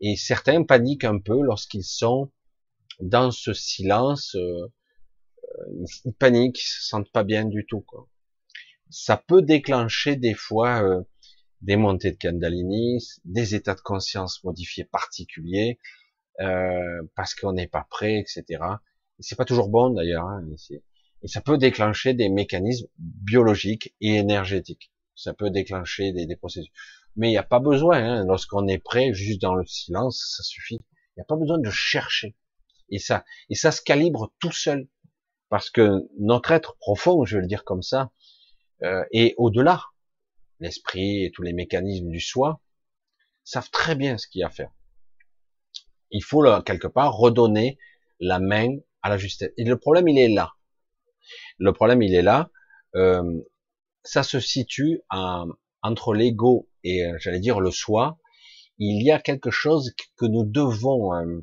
et certains paniquent un peu lorsqu'ils sont dans ce silence. Euh, ils paniquent, ils se sentent pas bien du tout. Quoi. Ça peut déclencher des fois euh, des montées de Kundalini, des états de conscience modifiés particuliers, euh, parce qu'on n'est pas prêt, etc. Et c'est pas toujours bon d'ailleurs. Hein, et ça peut déclencher des mécanismes biologiques et énergétiques. Ça peut déclencher des, des processus. Mais il n'y a pas besoin, hein, lorsqu'on est prêt, juste dans le silence, ça suffit. Il n'y a pas besoin de chercher. Et ça, et ça se calibre tout seul. Parce que notre être profond, je vais le dire comme ça, euh, est au-delà. L'esprit et tous les mécanismes du soi savent très bien ce qu'il y a à faire. Il faut quelque part redonner la main à la justesse. Et le problème, il est là. Le problème, il est là. Euh, ça se situe en, entre l'ego et euh, j'allais dire le soi, il y a quelque chose que nous devons euh,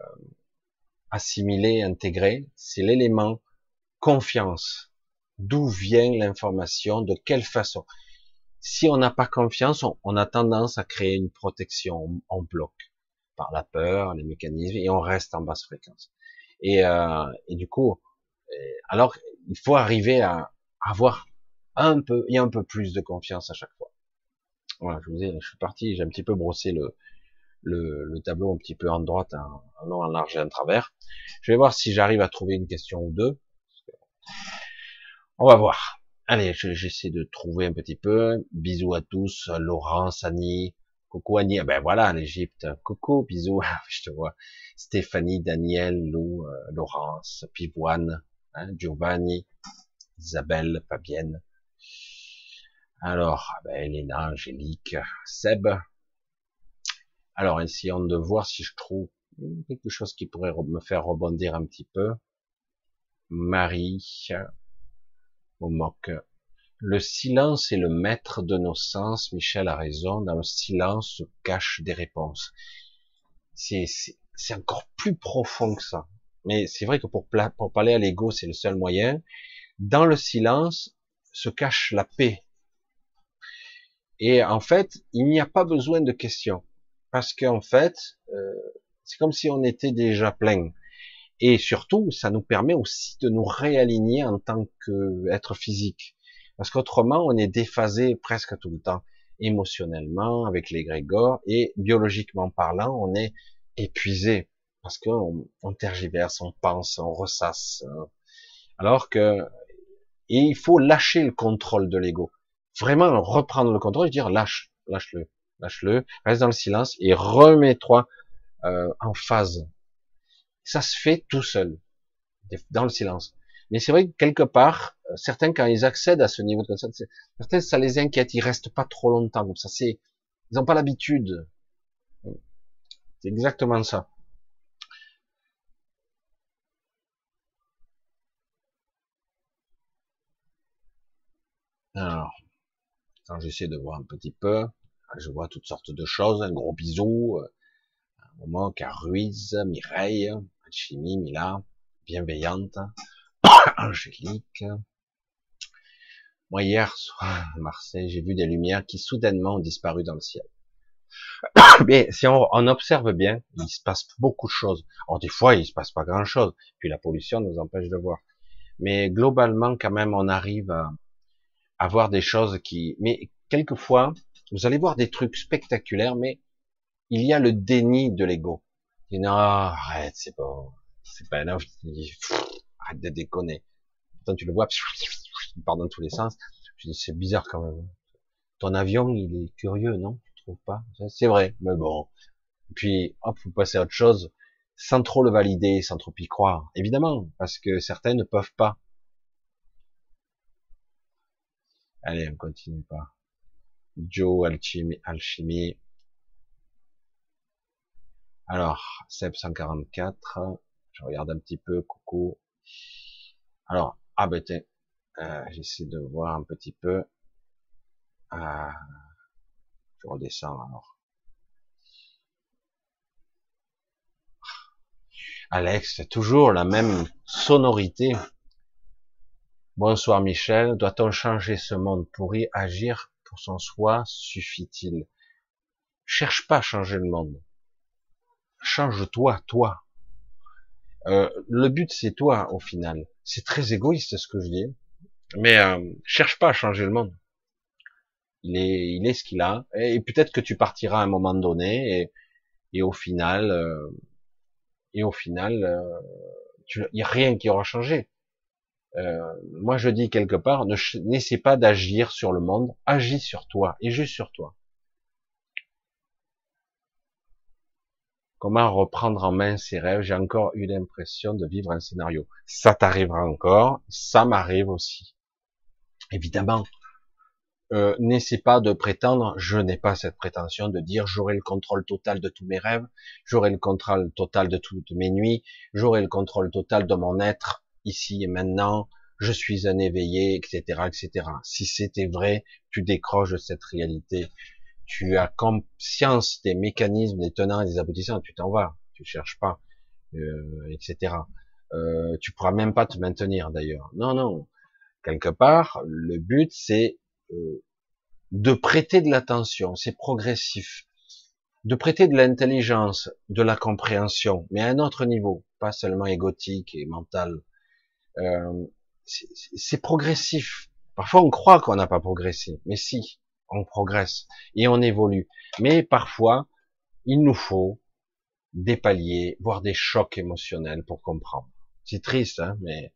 euh, assimiler, intégrer, c'est l'élément confiance. D'où vient l'information, de quelle façon? Si on n'a pas confiance, on, a tendance à créer une protection en bloc par la peur, les mécanismes, et on reste en basse fréquence. Et, et du coup, alors il faut arriver à avoir un peu, a un peu plus de confiance à chaque fois. Voilà, je vous ai, je suis parti, j'ai un petit peu brossé le, le, le, tableau un petit peu en droite, en, en en large et en travers. Je vais voir si j'arrive à trouver une question ou deux. On va voir. Allez, j'essaie de trouver un petit peu. Bisous à tous, Laurence, Annie, coucou Annie, ah ben voilà l'Égypte, coucou, bisous, je te vois. Stéphanie, Daniel, Lou, euh, Laurence, Pivoine, hein, Giovanni, Isabelle, Fabienne, alors, ah ben, Elena, Angélique, Seb. Alors, essayons de voir si je trouve quelque chose qui pourrait me faire rebondir un petit peu. Marie, au moque. Le silence est le maître de nos sens. Michel a raison. Dans le silence se cachent des réponses. C'est encore plus profond que ça. Mais c'est vrai que pour, parler à l'ego, c'est le seul moyen. Dans le silence se cache la paix, et en fait, il n'y a pas besoin de questions. Parce qu'en fait, euh, c'est comme si on était déjà plein. Et surtout, ça nous permet aussi de nous réaligner en tant qu'être physique. Parce qu'autrement, on est déphasé presque tout le temps, émotionnellement, avec les grégores, et biologiquement parlant, on est épuisé. Parce qu'on on tergiverse, on pense, on ressasse. Hein. Alors que, et il faut lâcher le contrôle de l'ego. Vraiment reprendre le contrôle et dire lâche, lâche-le, lâche-le, reste dans le silence et remets-toi euh, en phase. Ça se fait tout seul, dans le silence. Mais c'est vrai que quelque part, euh, certains quand ils accèdent à ce niveau de conscience, certains ça les inquiète, ils restent pas trop longtemps ça. C'est, ils n'ont pas l'habitude. C'est exactement ça. Alors, quand j'essaie de voir un petit peu, je vois toutes sortes de choses, un gros bisou, euh, un moment, Car Ruiz, Mireille, Alchimie, Mila, bienveillante, angélique. Moi, hier soir, à Marseille, j'ai vu des lumières qui soudainement ont disparu dans le ciel. Mais si on, observe bien, il se passe beaucoup de choses. Alors des fois, il se passe pas grand chose. Puis la pollution nous empêche de voir. Mais globalement, quand même, on arrive à, voir des choses qui, mais quelquefois, vous allez voir des trucs spectaculaires, mais il y a le déni de l'ego. Non, arrête, c'est pas, c'est pas un. De déconner. Quand tu le vois, il part dans tous les sens. Je dis, c'est bizarre quand même. Ton avion, il est curieux, non? Tu trouves pas? C'est vrai, mais bon. puis, hop, vous passez à autre chose, sans trop le valider, sans trop y croire. Évidemment, parce que certains ne peuvent pas. Allez, on continue pas. Joe, alchimie, alchimie. Alors, Seb 144, je regarde un petit peu, coucou. Alors, ah ben euh, j'essaie de voir un petit peu. Euh, je redescends alors. Alex, toujours la même sonorité. Bonsoir Michel, doit-on changer ce monde pourri, agir? Pour son soi suffit-il? Cherche pas à changer le monde. Change-toi, toi. Euh, le but c'est toi au final. C'est très égoïste ce que je dis, mais euh, cherche pas à changer le monde. Il est, il est ce qu'il a, et peut-être que tu partiras à un moment donné, et, et au final, euh, et au final, il n'y a rien qui aura changé. Euh, moi je dis quelque part, ne n'essaie pas d'agir sur le monde, agis sur toi et juste sur toi. Comment reprendre en main ses rêves? J'ai encore eu l'impression de vivre un scénario. Ça t'arrivera encore, ça m'arrive aussi. Évidemment, euh, n'essaie pas de prétendre, je n'ai pas cette prétention de dire j'aurai le contrôle total de tous mes rêves, j'aurai le contrôle total de toutes mes nuits, j'aurai le contrôle total de mon être ici et maintenant, je suis un éveillé, etc., etc. Si c'était vrai, tu décroches de cette réalité. Tu as conscience des mécanismes, des tenants et des aboutissants, tu t'en vas, tu cherches pas, euh, etc. Euh, tu pourras même pas te maintenir d'ailleurs. Non, non. Quelque part, le but c'est euh, de prêter de l'attention, c'est progressif, de prêter de l'intelligence, de la compréhension, mais à un autre niveau, pas seulement égotique et mental. Euh, c'est progressif. Parfois, on croit qu'on n'a pas progressé, mais si, on progresse et on évolue. Mais parfois, il nous faut des paliers, voire des chocs émotionnels pour comprendre. C'est triste, hein, mais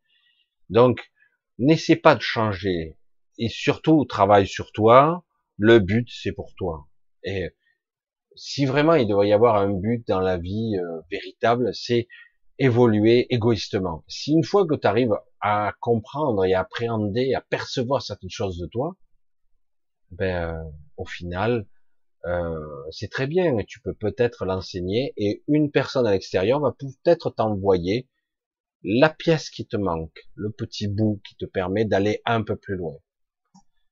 donc n'essaie pas de changer et surtout travaille sur toi. Le but, c'est pour toi. Et si vraiment il devrait y avoir un but dans la vie euh, véritable, c'est évoluer égoïstement. Si une fois que tu arrives à comprendre et à appréhender, à percevoir certaines choses de toi, ben euh, au final, euh, c'est très bien. Tu peux peut-être l'enseigner et une personne à l'extérieur va peut-être t'envoyer la pièce qui te manque, le petit bout qui te permet d'aller un peu plus loin.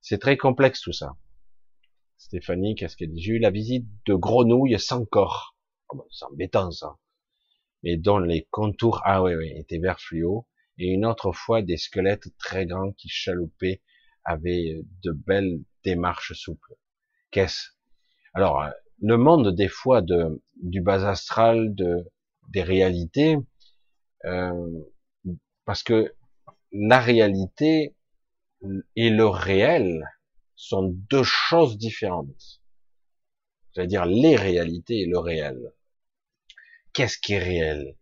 C'est très complexe tout ça. Stéphanie, qu'est-ce qu'elle dit? J'ai eu la visite de grenouilles sans corps. Oh ben, c'est embêtant ça mais dont les contours, ah oui, oui, étaient vert fluo, et une autre fois des squelettes très grands qui chaloupaient avaient de belles démarches souples. Qu'est-ce? Alors, le monde des fois de, du bas astral, de, des réalités, Euh, parce que la réalité et le réel sont deux choses différentes. C'est-à-dire les réalités et le réel. Qu'est-ce qui est réel?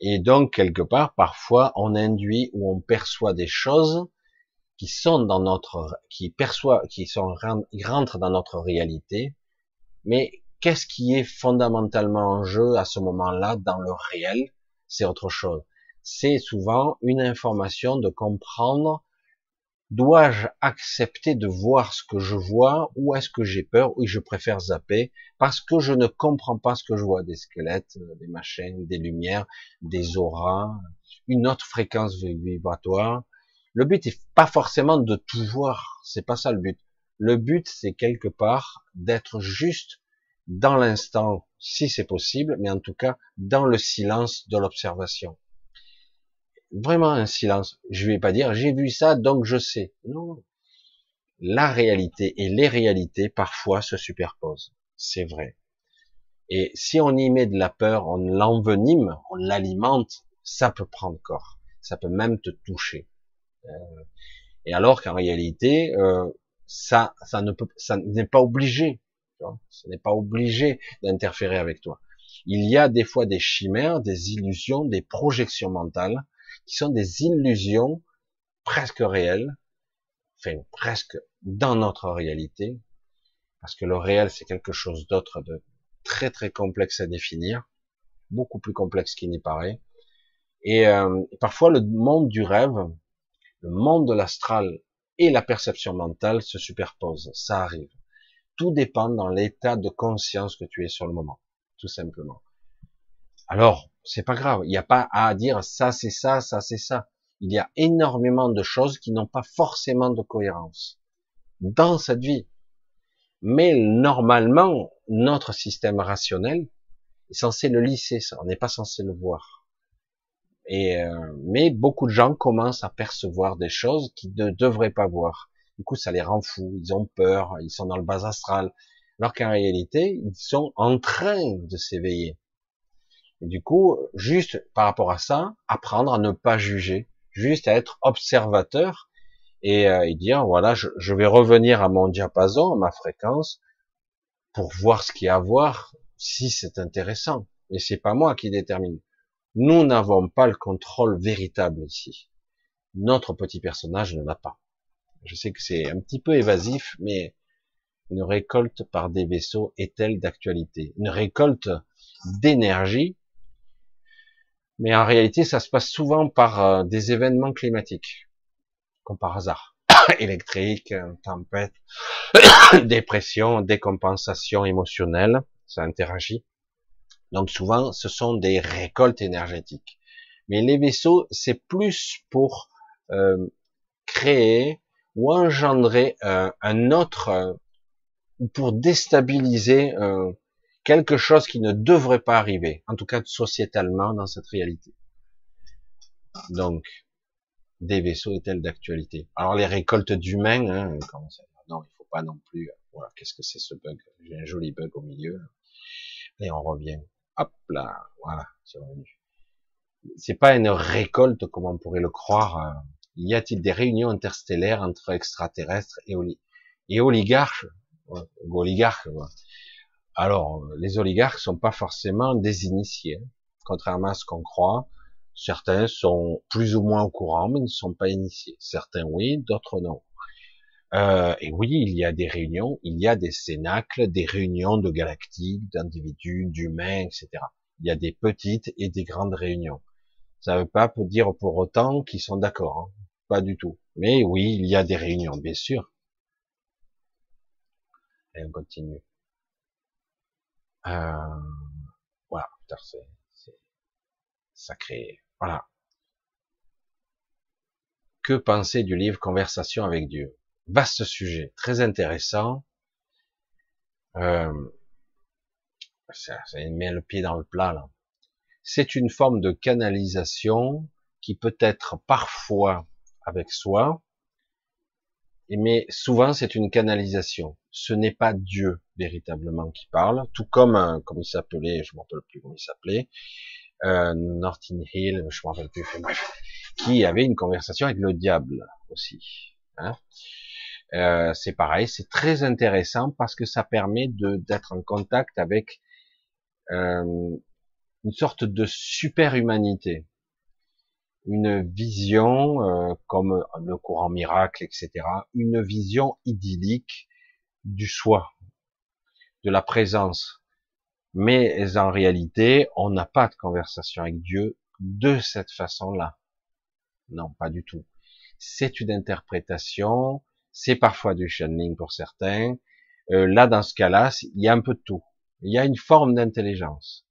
Et donc, quelque part, parfois, on induit ou on perçoit des choses qui sont dans notre, qui perçoit, qui sont, rentrent dans notre réalité, mais qu'est-ce qui est fondamentalement en jeu à ce moment-là dans le réel? C'est autre chose. C'est souvent une information de comprendre Dois-je accepter de voir ce que je vois ou est-ce que j'ai peur ou je préfère zapper parce que je ne comprends pas ce que je vois? Des squelettes, euh, des machines, des lumières, des auras, une autre fréquence vibratoire. Le but est pas forcément de tout voir, c'est pas ça le but. Le but c'est quelque part d'être juste dans l'instant si c'est possible, mais en tout cas dans le silence de l'observation vraiment un silence. Je vais pas dire j'ai vu ça donc je sais. Non. La réalité et les réalités parfois se superposent. C'est vrai. Et si on y met de la peur, on l'envenime, on l'alimente, ça peut prendre corps. Ça peut même te toucher. Euh, et alors qu'en réalité, euh, ça, ça ne peut, ça n'est pas obligé. Tu ce n'est pas obligé d'interférer avec toi. Il y a des fois des chimères, des illusions, des projections mentales qui sont des illusions presque réelles, enfin presque dans notre réalité, parce que le réel c'est quelque chose d'autre de très très complexe à définir, beaucoup plus complexe qu'il n'y paraît. Et, euh, parfois le monde du rêve, le monde de l'astral et la perception mentale se superposent, ça arrive. Tout dépend dans l'état de conscience que tu es sur le moment, tout simplement. Alors, c'est pas grave. Il n'y a pas à dire ça c'est ça, ça c'est ça. Il y a énormément de choses qui n'ont pas forcément de cohérence dans cette vie. Mais normalement, notre système rationnel est censé le lisser, ça. On n'est pas censé le voir. Et euh, mais beaucoup de gens commencent à percevoir des choses qu'ils ne devraient pas voir. Du coup, ça les rend fous. Ils ont peur. Ils sont dans le bas astral. Alors qu'en réalité, ils sont en train de s'éveiller. Et du coup, juste par rapport à ça, apprendre à ne pas juger, juste à être observateur et, euh, dire voilà, je, je, vais revenir à mon diapason, à ma fréquence, pour voir ce qu'il y a à voir, si c'est intéressant. Mais c'est pas moi qui détermine. Nous n'avons pas le contrôle véritable ici. Notre petit personnage ne l'a pas. Je sais que c'est un petit peu évasif, mais une récolte par des vaisseaux est-elle d'actualité? Une récolte d'énergie mais en réalité, ça se passe souvent par euh, des événements climatiques, comme par hasard. Électrique, euh, tempête, dépression, décompensation émotionnelle, ça interagit. Donc souvent, ce sont des récoltes énergétiques. Mais les vaisseaux, c'est plus pour euh, créer ou engendrer un autre, ou pour déstabiliser quelque chose qui ne devrait pas arriver, en tout cas sociétalement dans cette réalité. Donc, des vaisseaux est-elle d'actualité Alors les récoltes d'humains, hein, non, il faut pas non plus. Voilà, qu'est-ce que c'est ce bug J'ai un joli bug au milieu. Et on revient. Hop là, voilà, c'est revenu. C'est pas une récolte comme on pourrait le croire. Y a-t-il des réunions interstellaires entre extraterrestres et, et oligarches Oligarques, alors, les oligarques sont pas forcément des initiés, hein. contrairement à ce qu'on croit. Certains sont plus ou moins au courant, mais ne sont pas initiés. Certains oui, d'autres non. Euh, et oui, il y a des réunions, il y a des cénacles, des réunions de galactiques, d'individus, d'humains, etc. Il y a des petites et des grandes réunions. Ça ne veut pas dire pour autant qu'ils sont d'accord, hein. pas du tout. Mais oui, il y a des réunions, bien sûr. Et on continue. Euh, voilà, c'est sacré. Voilà. Que penser du livre Conversation avec Dieu? Vaste sujet, très intéressant. Euh, ça, ça met le pied dans le plat là. C'est une forme de canalisation qui peut être parfois avec soi, mais souvent c'est une canalisation. Ce n'est pas Dieu véritablement qui parle, tout comme comme il s'appelait, je ne me rappelle plus comment il s'appelait, euh, Norton Hill, je me rappelle plus, bref, qui avait une conversation avec le diable aussi. Hein. Euh, c'est pareil, c'est très intéressant parce que ça permet de d'être en contact avec euh, une sorte de super humanité, une vision euh, comme le courant miracle, etc., une vision idyllique du soi, de la présence. Mais en réalité, on n'a pas de conversation avec Dieu de cette façon-là. Non, pas du tout. C'est une interprétation, c'est parfois du channeling pour certains. Euh, là, dans ce cas-là, il y a un peu de tout. Il y a une forme d'intelligence.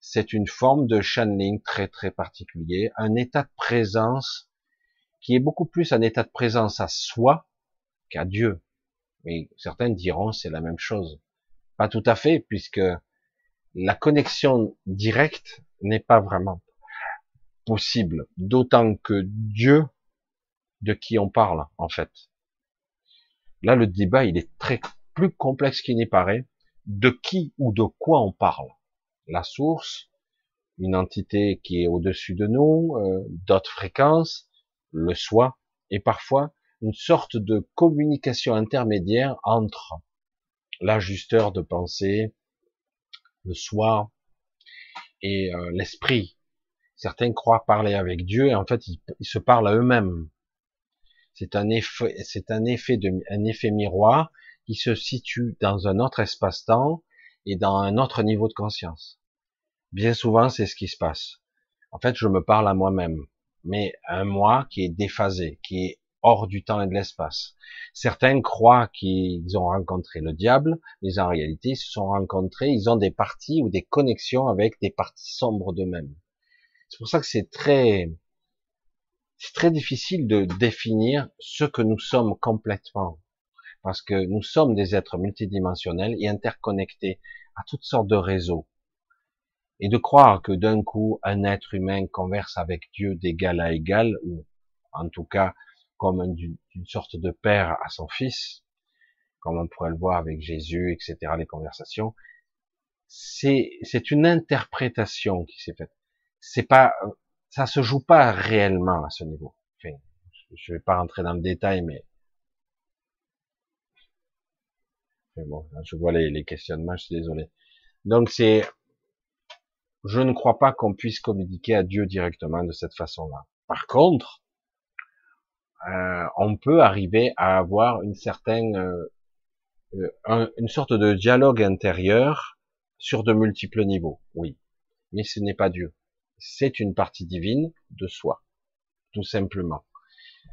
C'est une forme de channeling très très particulier, un état de présence qui est beaucoup plus un état de présence à soi qu'à Dieu. Mais certains diront c'est la même chose. Pas tout à fait, puisque la connexion directe n'est pas vraiment possible, d'autant que Dieu, de qui on parle, en fait. Là, le débat, il est très plus complexe qu'il n'y paraît. De qui ou de quoi on parle? La source, une entité qui est au-dessus de nous, euh, d'autres fréquences, le soi, et parfois une sorte de communication intermédiaire entre l'ajusteur de pensée, le soi et euh, l'esprit. Certains croient parler avec Dieu et en fait ils, se parlent à eux-mêmes. C'est un effet, c'est un effet de, un effet miroir qui se situe dans un autre espace-temps et dans un autre niveau de conscience. Bien souvent, c'est ce qui se passe. En fait, je me parle à moi-même, mais un moi qui est déphasé, qui est hors du temps et de l'espace. Certains croient qu'ils ont rencontré le diable, mais en réalité, ils se sont rencontrés, ils ont des parties ou des connexions avec des parties sombres d'eux-mêmes. C'est pour ça que c'est très, c'est très difficile de définir ce que nous sommes complètement. Parce que nous sommes des êtres multidimensionnels et interconnectés à toutes sortes de réseaux. Et de croire que d'un coup, un être humain converse avec Dieu d'égal à égal, ou en tout cas comme une, sorte de père à son fils, comme on pourrait le voir avec Jésus, etc., les conversations, c'est, une interprétation qui s'est faite. C'est pas, ça se joue pas réellement à ce niveau. Enfin, je vais pas rentrer dans le détail, mais, bon, je vois les, les questionnements, je suis désolé. Donc c'est, je ne crois pas qu'on puisse communiquer à Dieu directement de cette façon-là. Par contre, euh, on peut arriver à avoir une certaine, euh, euh, une sorte de dialogue intérieur sur de multiples niveaux. Oui, mais ce n'est pas Dieu. C'est une partie divine de soi, tout simplement.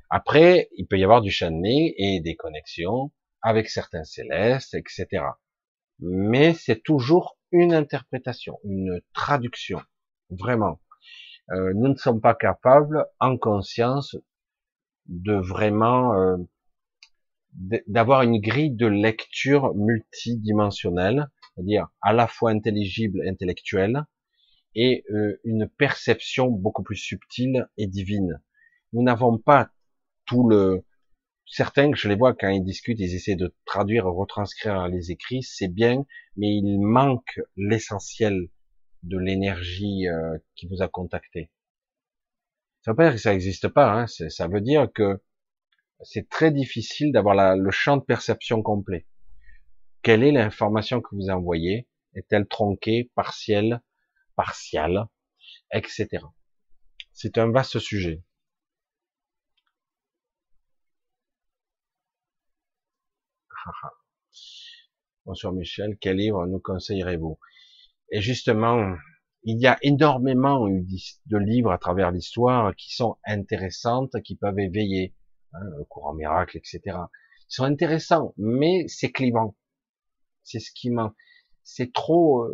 Après, il peut y avoir du channeling et des connexions avec certains célestes, etc. Mais c'est toujours une interprétation, une traduction, vraiment. Euh, nous ne sommes pas capables, en conscience, de vraiment euh, d'avoir une grille de lecture multidimensionnelle, c'est-à-dire à la fois intelligible, intellectuelle, et euh, une perception beaucoup plus subtile et divine. Nous n'avons pas tout le... Certains, je les vois quand ils discutent, ils essaient de traduire, retranscrire les écrits, c'est bien, mais il manque l'essentiel de l'énergie euh, qui vous a contacté. Ça veut pas dire que ça n'existe pas, hein. ça veut dire que c'est très difficile d'avoir le champ de perception complet. Quelle est l'information que vous envoyez? Est-elle tronquée, partielle, partiale, etc. C'est un vaste sujet. Bonsoir Michel, quel livre nous conseillerez-vous? Et justement, il y a énormément de livres à travers l'histoire qui sont intéressantes, qui peuvent éveiller, hein, le courant miracle, etc. Ils sont intéressants, mais c'est clivant. C'est ce qui manque. C'est trop.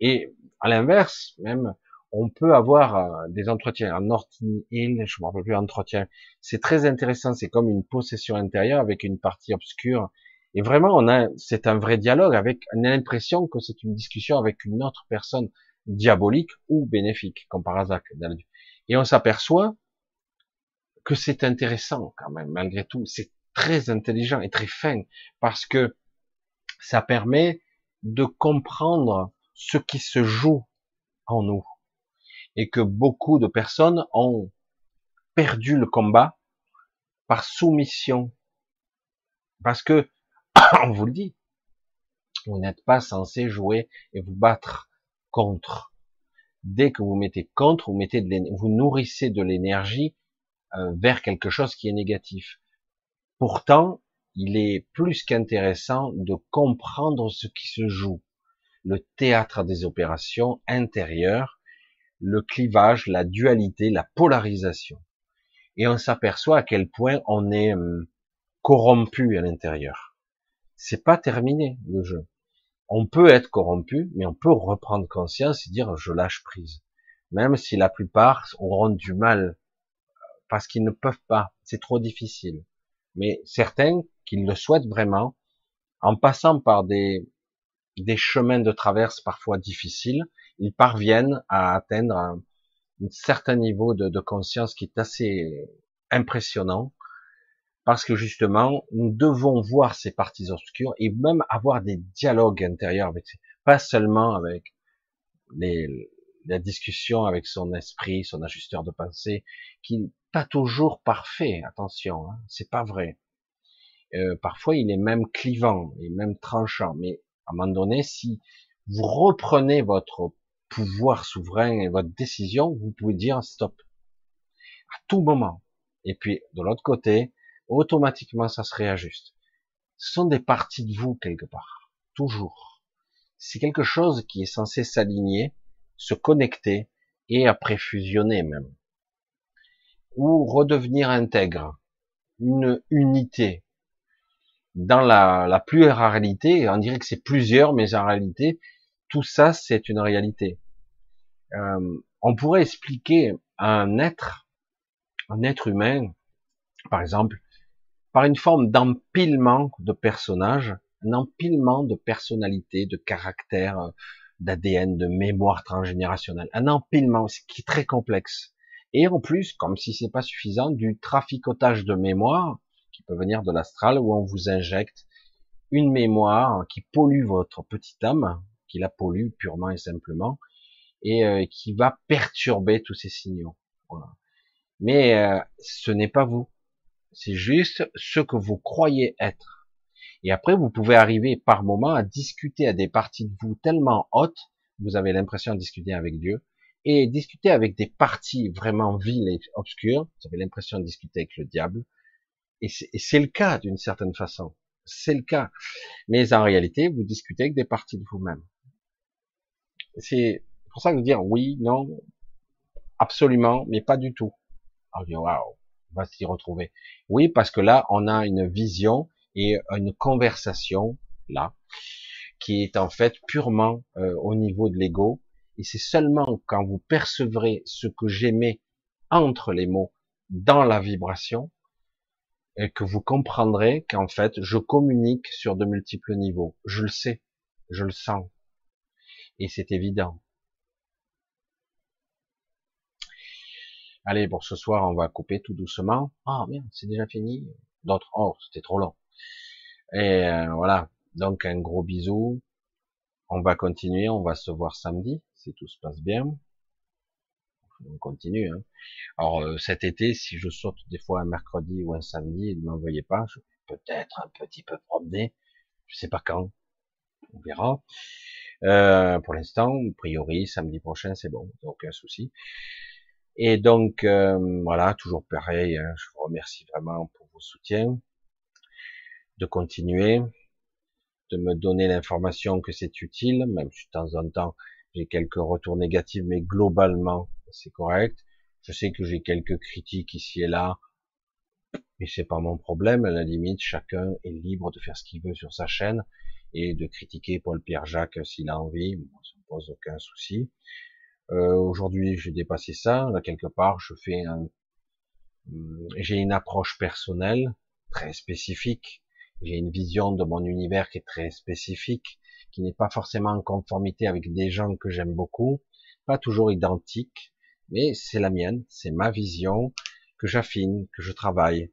Et à l'inverse, même, on peut avoir euh, des entretiens en Norton Hill, je me rappelle plus entretien. C'est très intéressant. C'est comme une possession intérieure avec une partie obscure. Et vraiment, on a, c'est un vrai dialogue avec, on a l'impression que c'est une discussion avec une autre personne diabolique ou bénéfique, comme par hasard. Et on s'aperçoit que c'est intéressant quand même, malgré tout. C'est très intelligent et très fin, parce que ça permet de comprendre ce qui se joue en nous. et que beaucoup de personnes ont perdu le combat par soumission. Parce que, on vous le dit, vous n'êtes pas censé jouer et vous battre contre. Dès que vous mettez contre, vous mettez de vous nourrissez de l'énergie euh, vers quelque chose qui est négatif. Pourtant, il est plus qu'intéressant de comprendre ce qui se joue, le théâtre des opérations intérieures, le clivage, la dualité, la polarisation. Et on s'aperçoit à quel point on est hum, corrompu à l'intérieur. C'est pas terminé le jeu. On peut être corrompu, mais on peut reprendre conscience et dire je lâche prise. Même si la plupart auront du mal parce qu'ils ne peuvent pas, c'est trop difficile. Mais certains qui le souhaitent vraiment, en passant par des, des chemins de traverse parfois difficiles, ils parviennent à atteindre un, certain niveau de, conscience qui est assez impressionnant, parce que justement, nous devons voir ces parties obscures et même avoir des dialogues intérieurs avec, pas seulement avec les, la discussion avec son esprit, son ajusteur de pensée, qui pas toujours parfait, attention, hein, c'est pas vrai. Euh, parfois, il est même clivant et même tranchant. Mais à un moment donné, si vous reprenez votre pouvoir souverain et votre décision, vous pouvez dire stop à tout moment. Et puis de l'autre côté, automatiquement, ça se réajuste. Ce sont des parties de vous quelque part, toujours. C'est quelque chose qui est censé s'aligner, se connecter et après fusionner même ou redevenir intègre, une unité. Dans la, la pluralité, on dirait que c'est plusieurs, mais en réalité, tout ça, c'est une réalité. Euh, on pourrait expliquer un être, un être humain, par exemple, par une forme d'empilement de personnages, un empilement de personnalités, de caractères, d'ADN, de mémoire transgénérationnelle, un empilement qui est très complexe. Et en plus, comme si c'est pas suffisant, du traficotage de mémoire qui peut venir de l'astral où on vous injecte une mémoire qui pollue votre petite âme, qui la pollue purement et simplement, et euh, qui va perturber tous ces signaux. Mais euh, ce n'est pas vous, c'est juste ce que vous croyez être. Et après, vous pouvez arriver par moment à discuter à des parties de vous tellement hautes, vous avez l'impression de discuter avec Dieu, et discuter avec des parties vraiment viles et obscures, vous avez l'impression de discuter avec le diable, et c'est le cas d'une certaine façon, c'est le cas. Mais en réalité, vous discutez avec des parties de vous-même. C'est pour ça que dire oui, non, absolument, mais pas du tout. Alors, waouh, on va s'y retrouver. Oui, parce que là, on a une vision et une conversation là qui est en fait purement euh, au niveau de l'ego et c'est seulement quand vous percevrez ce que j'aimais entre les mots dans la vibration et que vous comprendrez qu'en fait, je communique sur de multiples niveaux. Je le sais, je le sens. Et c'est évident. Allez, pour ce soir, on va couper tout doucement. Ah, merde, c'est déjà fini. D'autres, oh, c'était trop long. Et euh, voilà. Donc, un gros bisou. On va continuer, on va se voir samedi si tout se passe bien. On continue. Hein. Alors euh, cet été, si je saute des fois un mercredi ou un samedi, ne m'envoyez pas. Je vais peut-être un petit peu promener. Je sais pas quand. On verra. Euh, pour l'instant, a priori, samedi prochain, c'est bon, aucun souci. Et donc, euh, voilà, toujours pareil, hein, je vous remercie vraiment pour vos soutiens, de continuer, de me donner l'information que c'est utile, même si de temps en temps, j'ai quelques retours négatifs, mais globalement, c'est correct. Je sais que j'ai quelques critiques ici et là, mais c'est pas mon problème. À la limite, chacun est libre de faire ce qu'il veut sur sa chaîne et de critiquer Paul-Pierre Jacques s'il a envie. Moi, ça me pose aucun souci. Euh, Aujourd'hui, j'ai dépassé ça. Là, quelque part, je fais un, j'ai une approche personnelle très spécifique. J'ai une vision de mon univers qui est très spécifique qui n'est pas forcément en conformité avec des gens que j'aime beaucoup, pas toujours identique, mais c'est la mienne, c'est ma vision que j'affine, que je travaille.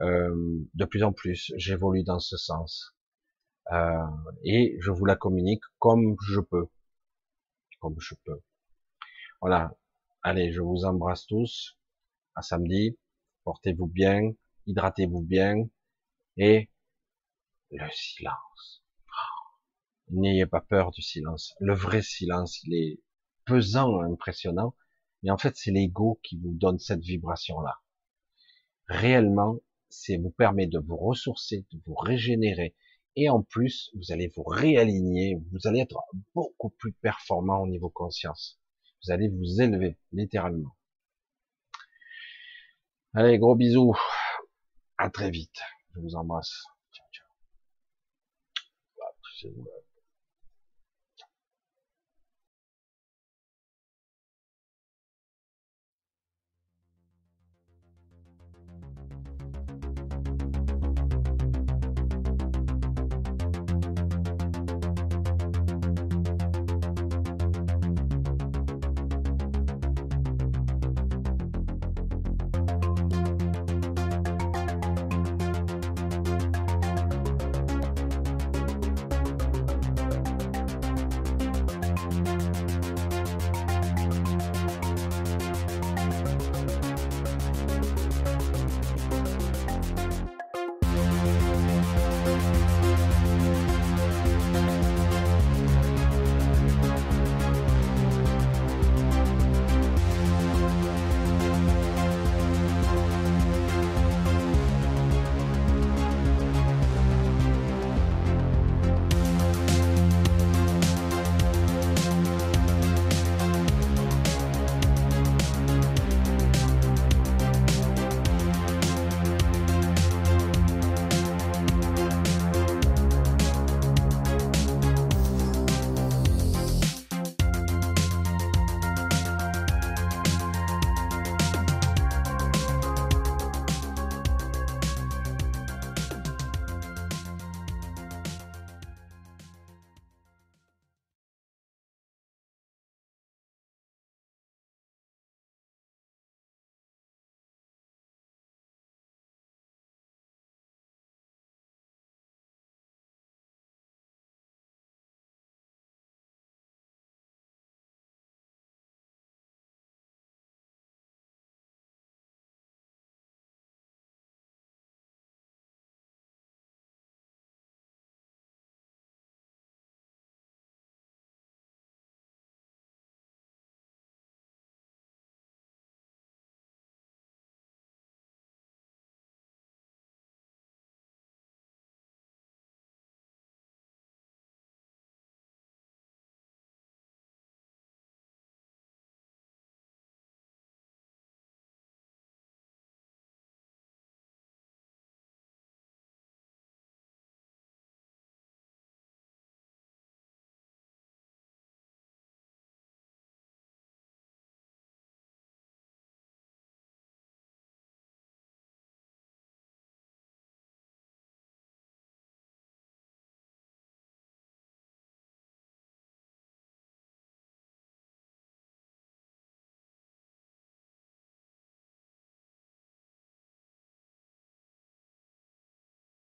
Euh, de plus en plus, j'évolue dans ce sens. Euh, et je vous la communique comme je peux. Comme je peux. Voilà. Allez, je vous embrasse tous. À samedi. Portez-vous bien. Hydratez-vous bien. Et le silence. N'ayez pas peur du silence. Le vrai silence, il est pesant, impressionnant. Mais en fait, c'est l'ego qui vous donne cette vibration-là. Réellement, c'est vous permet de vous ressourcer, de vous régénérer. Et en plus, vous allez vous réaligner, vous allez être beaucoup plus performant au niveau conscience. Vous allez vous élever, littéralement. Allez, gros bisous. À très vite. Je vous embrasse. しん。